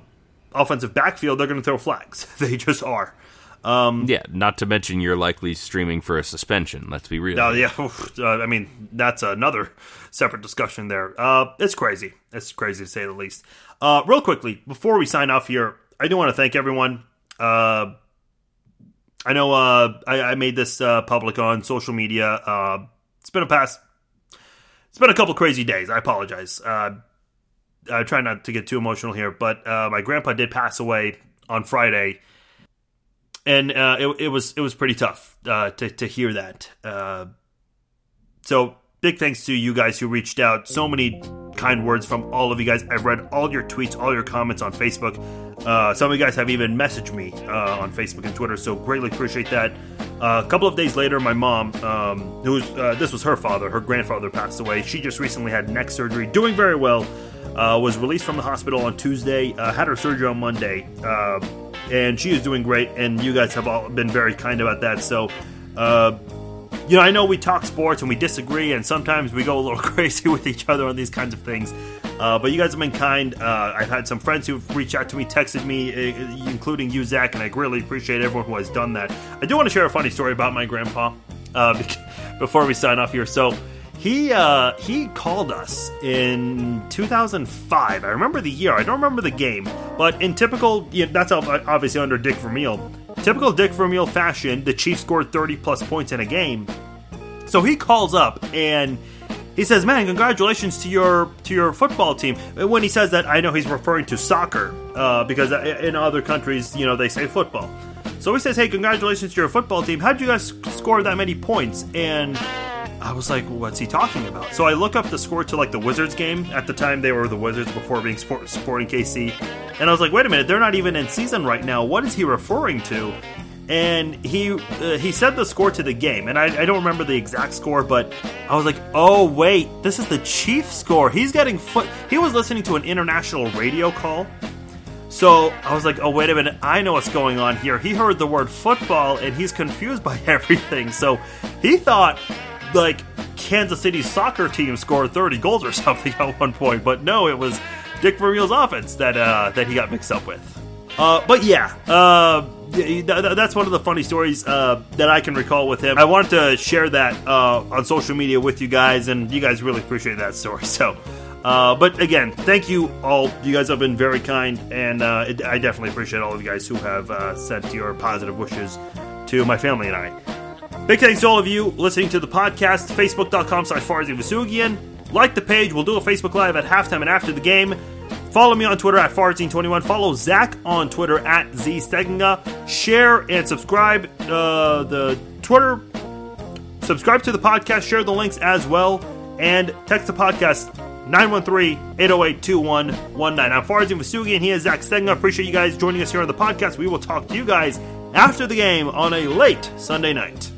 Speaker 1: offensive backfield. They're going to throw flags. they just are.
Speaker 2: Um, yeah, not to mention you're likely streaming for a suspension. Let's be real.
Speaker 1: Oh yeah, uh, I mean that's another separate discussion there. Uh, it's crazy. It's crazy to say the least. Uh, real quickly before we sign off here, I do want to thank everyone. Uh, I know uh, I, I, made this uh, public on social media. it's been a past. It's been a couple crazy days. I apologize. I try not to get too emotional here, but my grandpa did pass away on Friday and uh, it, it, was it was pretty tough uh, to to hear that. Uh, so big thanks to you guys who reached out. So many kind words from all of you guys. I've read all your tweets, all your comments on Facebook. Uh, some of you guys have even messaged me uh, on Facebook and Twitter, so greatly appreciate that. Uh, a couple of days later, my mom, um, who was, this was her father, her grandfather passed away. She just recently had neck surgery, doing very well. was released from the hospital on Tuesday. had her surgery on Monday and she is doing great. And you guys have all been very kind about that. So, uh, you know, I know we talk sports and we disagree, and sometimes we go a little crazy with each other on these kinds of things. Uh, but you guys have been kind. Uh, I've had some friends who've reached out to me, texted me, uh, including you, Zach, and I really appreciate everyone who has done that. I do want to share a funny story about my grandpa uh, before we sign off here. So, he uh, he called us in 2005. I remember the year. I don't remember the game, but in typical you know, that's obviously under Dick Vermeil. Typical Dick Vermeil fashion, the Chiefs scored 30 plus points in a game. So he calls up and he says, "Man, congratulations to your to your football team." When he says that, I know he's referring to soccer uh, because in other countries, you know, they say football. So he says, "Hey, congratulations to your football team. How'd you guys score that many points?" And I was like, what's he talking about? So I look up the score to like the Wizards game. At the time, they were the Wizards before being sport, Sporting KC. And I was like, wait a minute, they're not even in season right now. What is he referring to? And he uh, he said the score to the game, and I, I, don't remember the exact score, but I was like, oh wait, this is the Chief score. He's getting foot. He was listening to an international radio call, so I was like, oh wait a minute, I know what's going on here. He heard the word football, and he's confused by everything. So he thought like Kansas City soccer team scored 30 goals or something at one point, but no, it was Dick Vermeil's offense that uh, that he got mixed up with. Uh, but yeah, uh, that's one of the funny stories uh, that I can recall with him. I wanted to share that uh, on social media with you guys, and you guys really appreciate that story. So, uh, but again, thank you all. You guys have been very kind, and it, I definitely appreciate all of you guys who have sent your positive wishes to my family and I. Big thanks to all of you listening to the podcast, facebook.com slash Vousoughian. Like the page, we'll do a Facebook Live at halftime and after the game. Follow me on Twitter at Farzin21. Follow Zach on Twitter at ZStegenga. Share and subscribe uh, the Twitter. Subscribe to the podcast. Share the links as well. And text the podcast 913-808-2119. I'm Farzin Vousoughian. He is Zach Stegenga. Appreciate you guys joining us here on the podcast. We will talk to you guys after the game on a late Sunday night.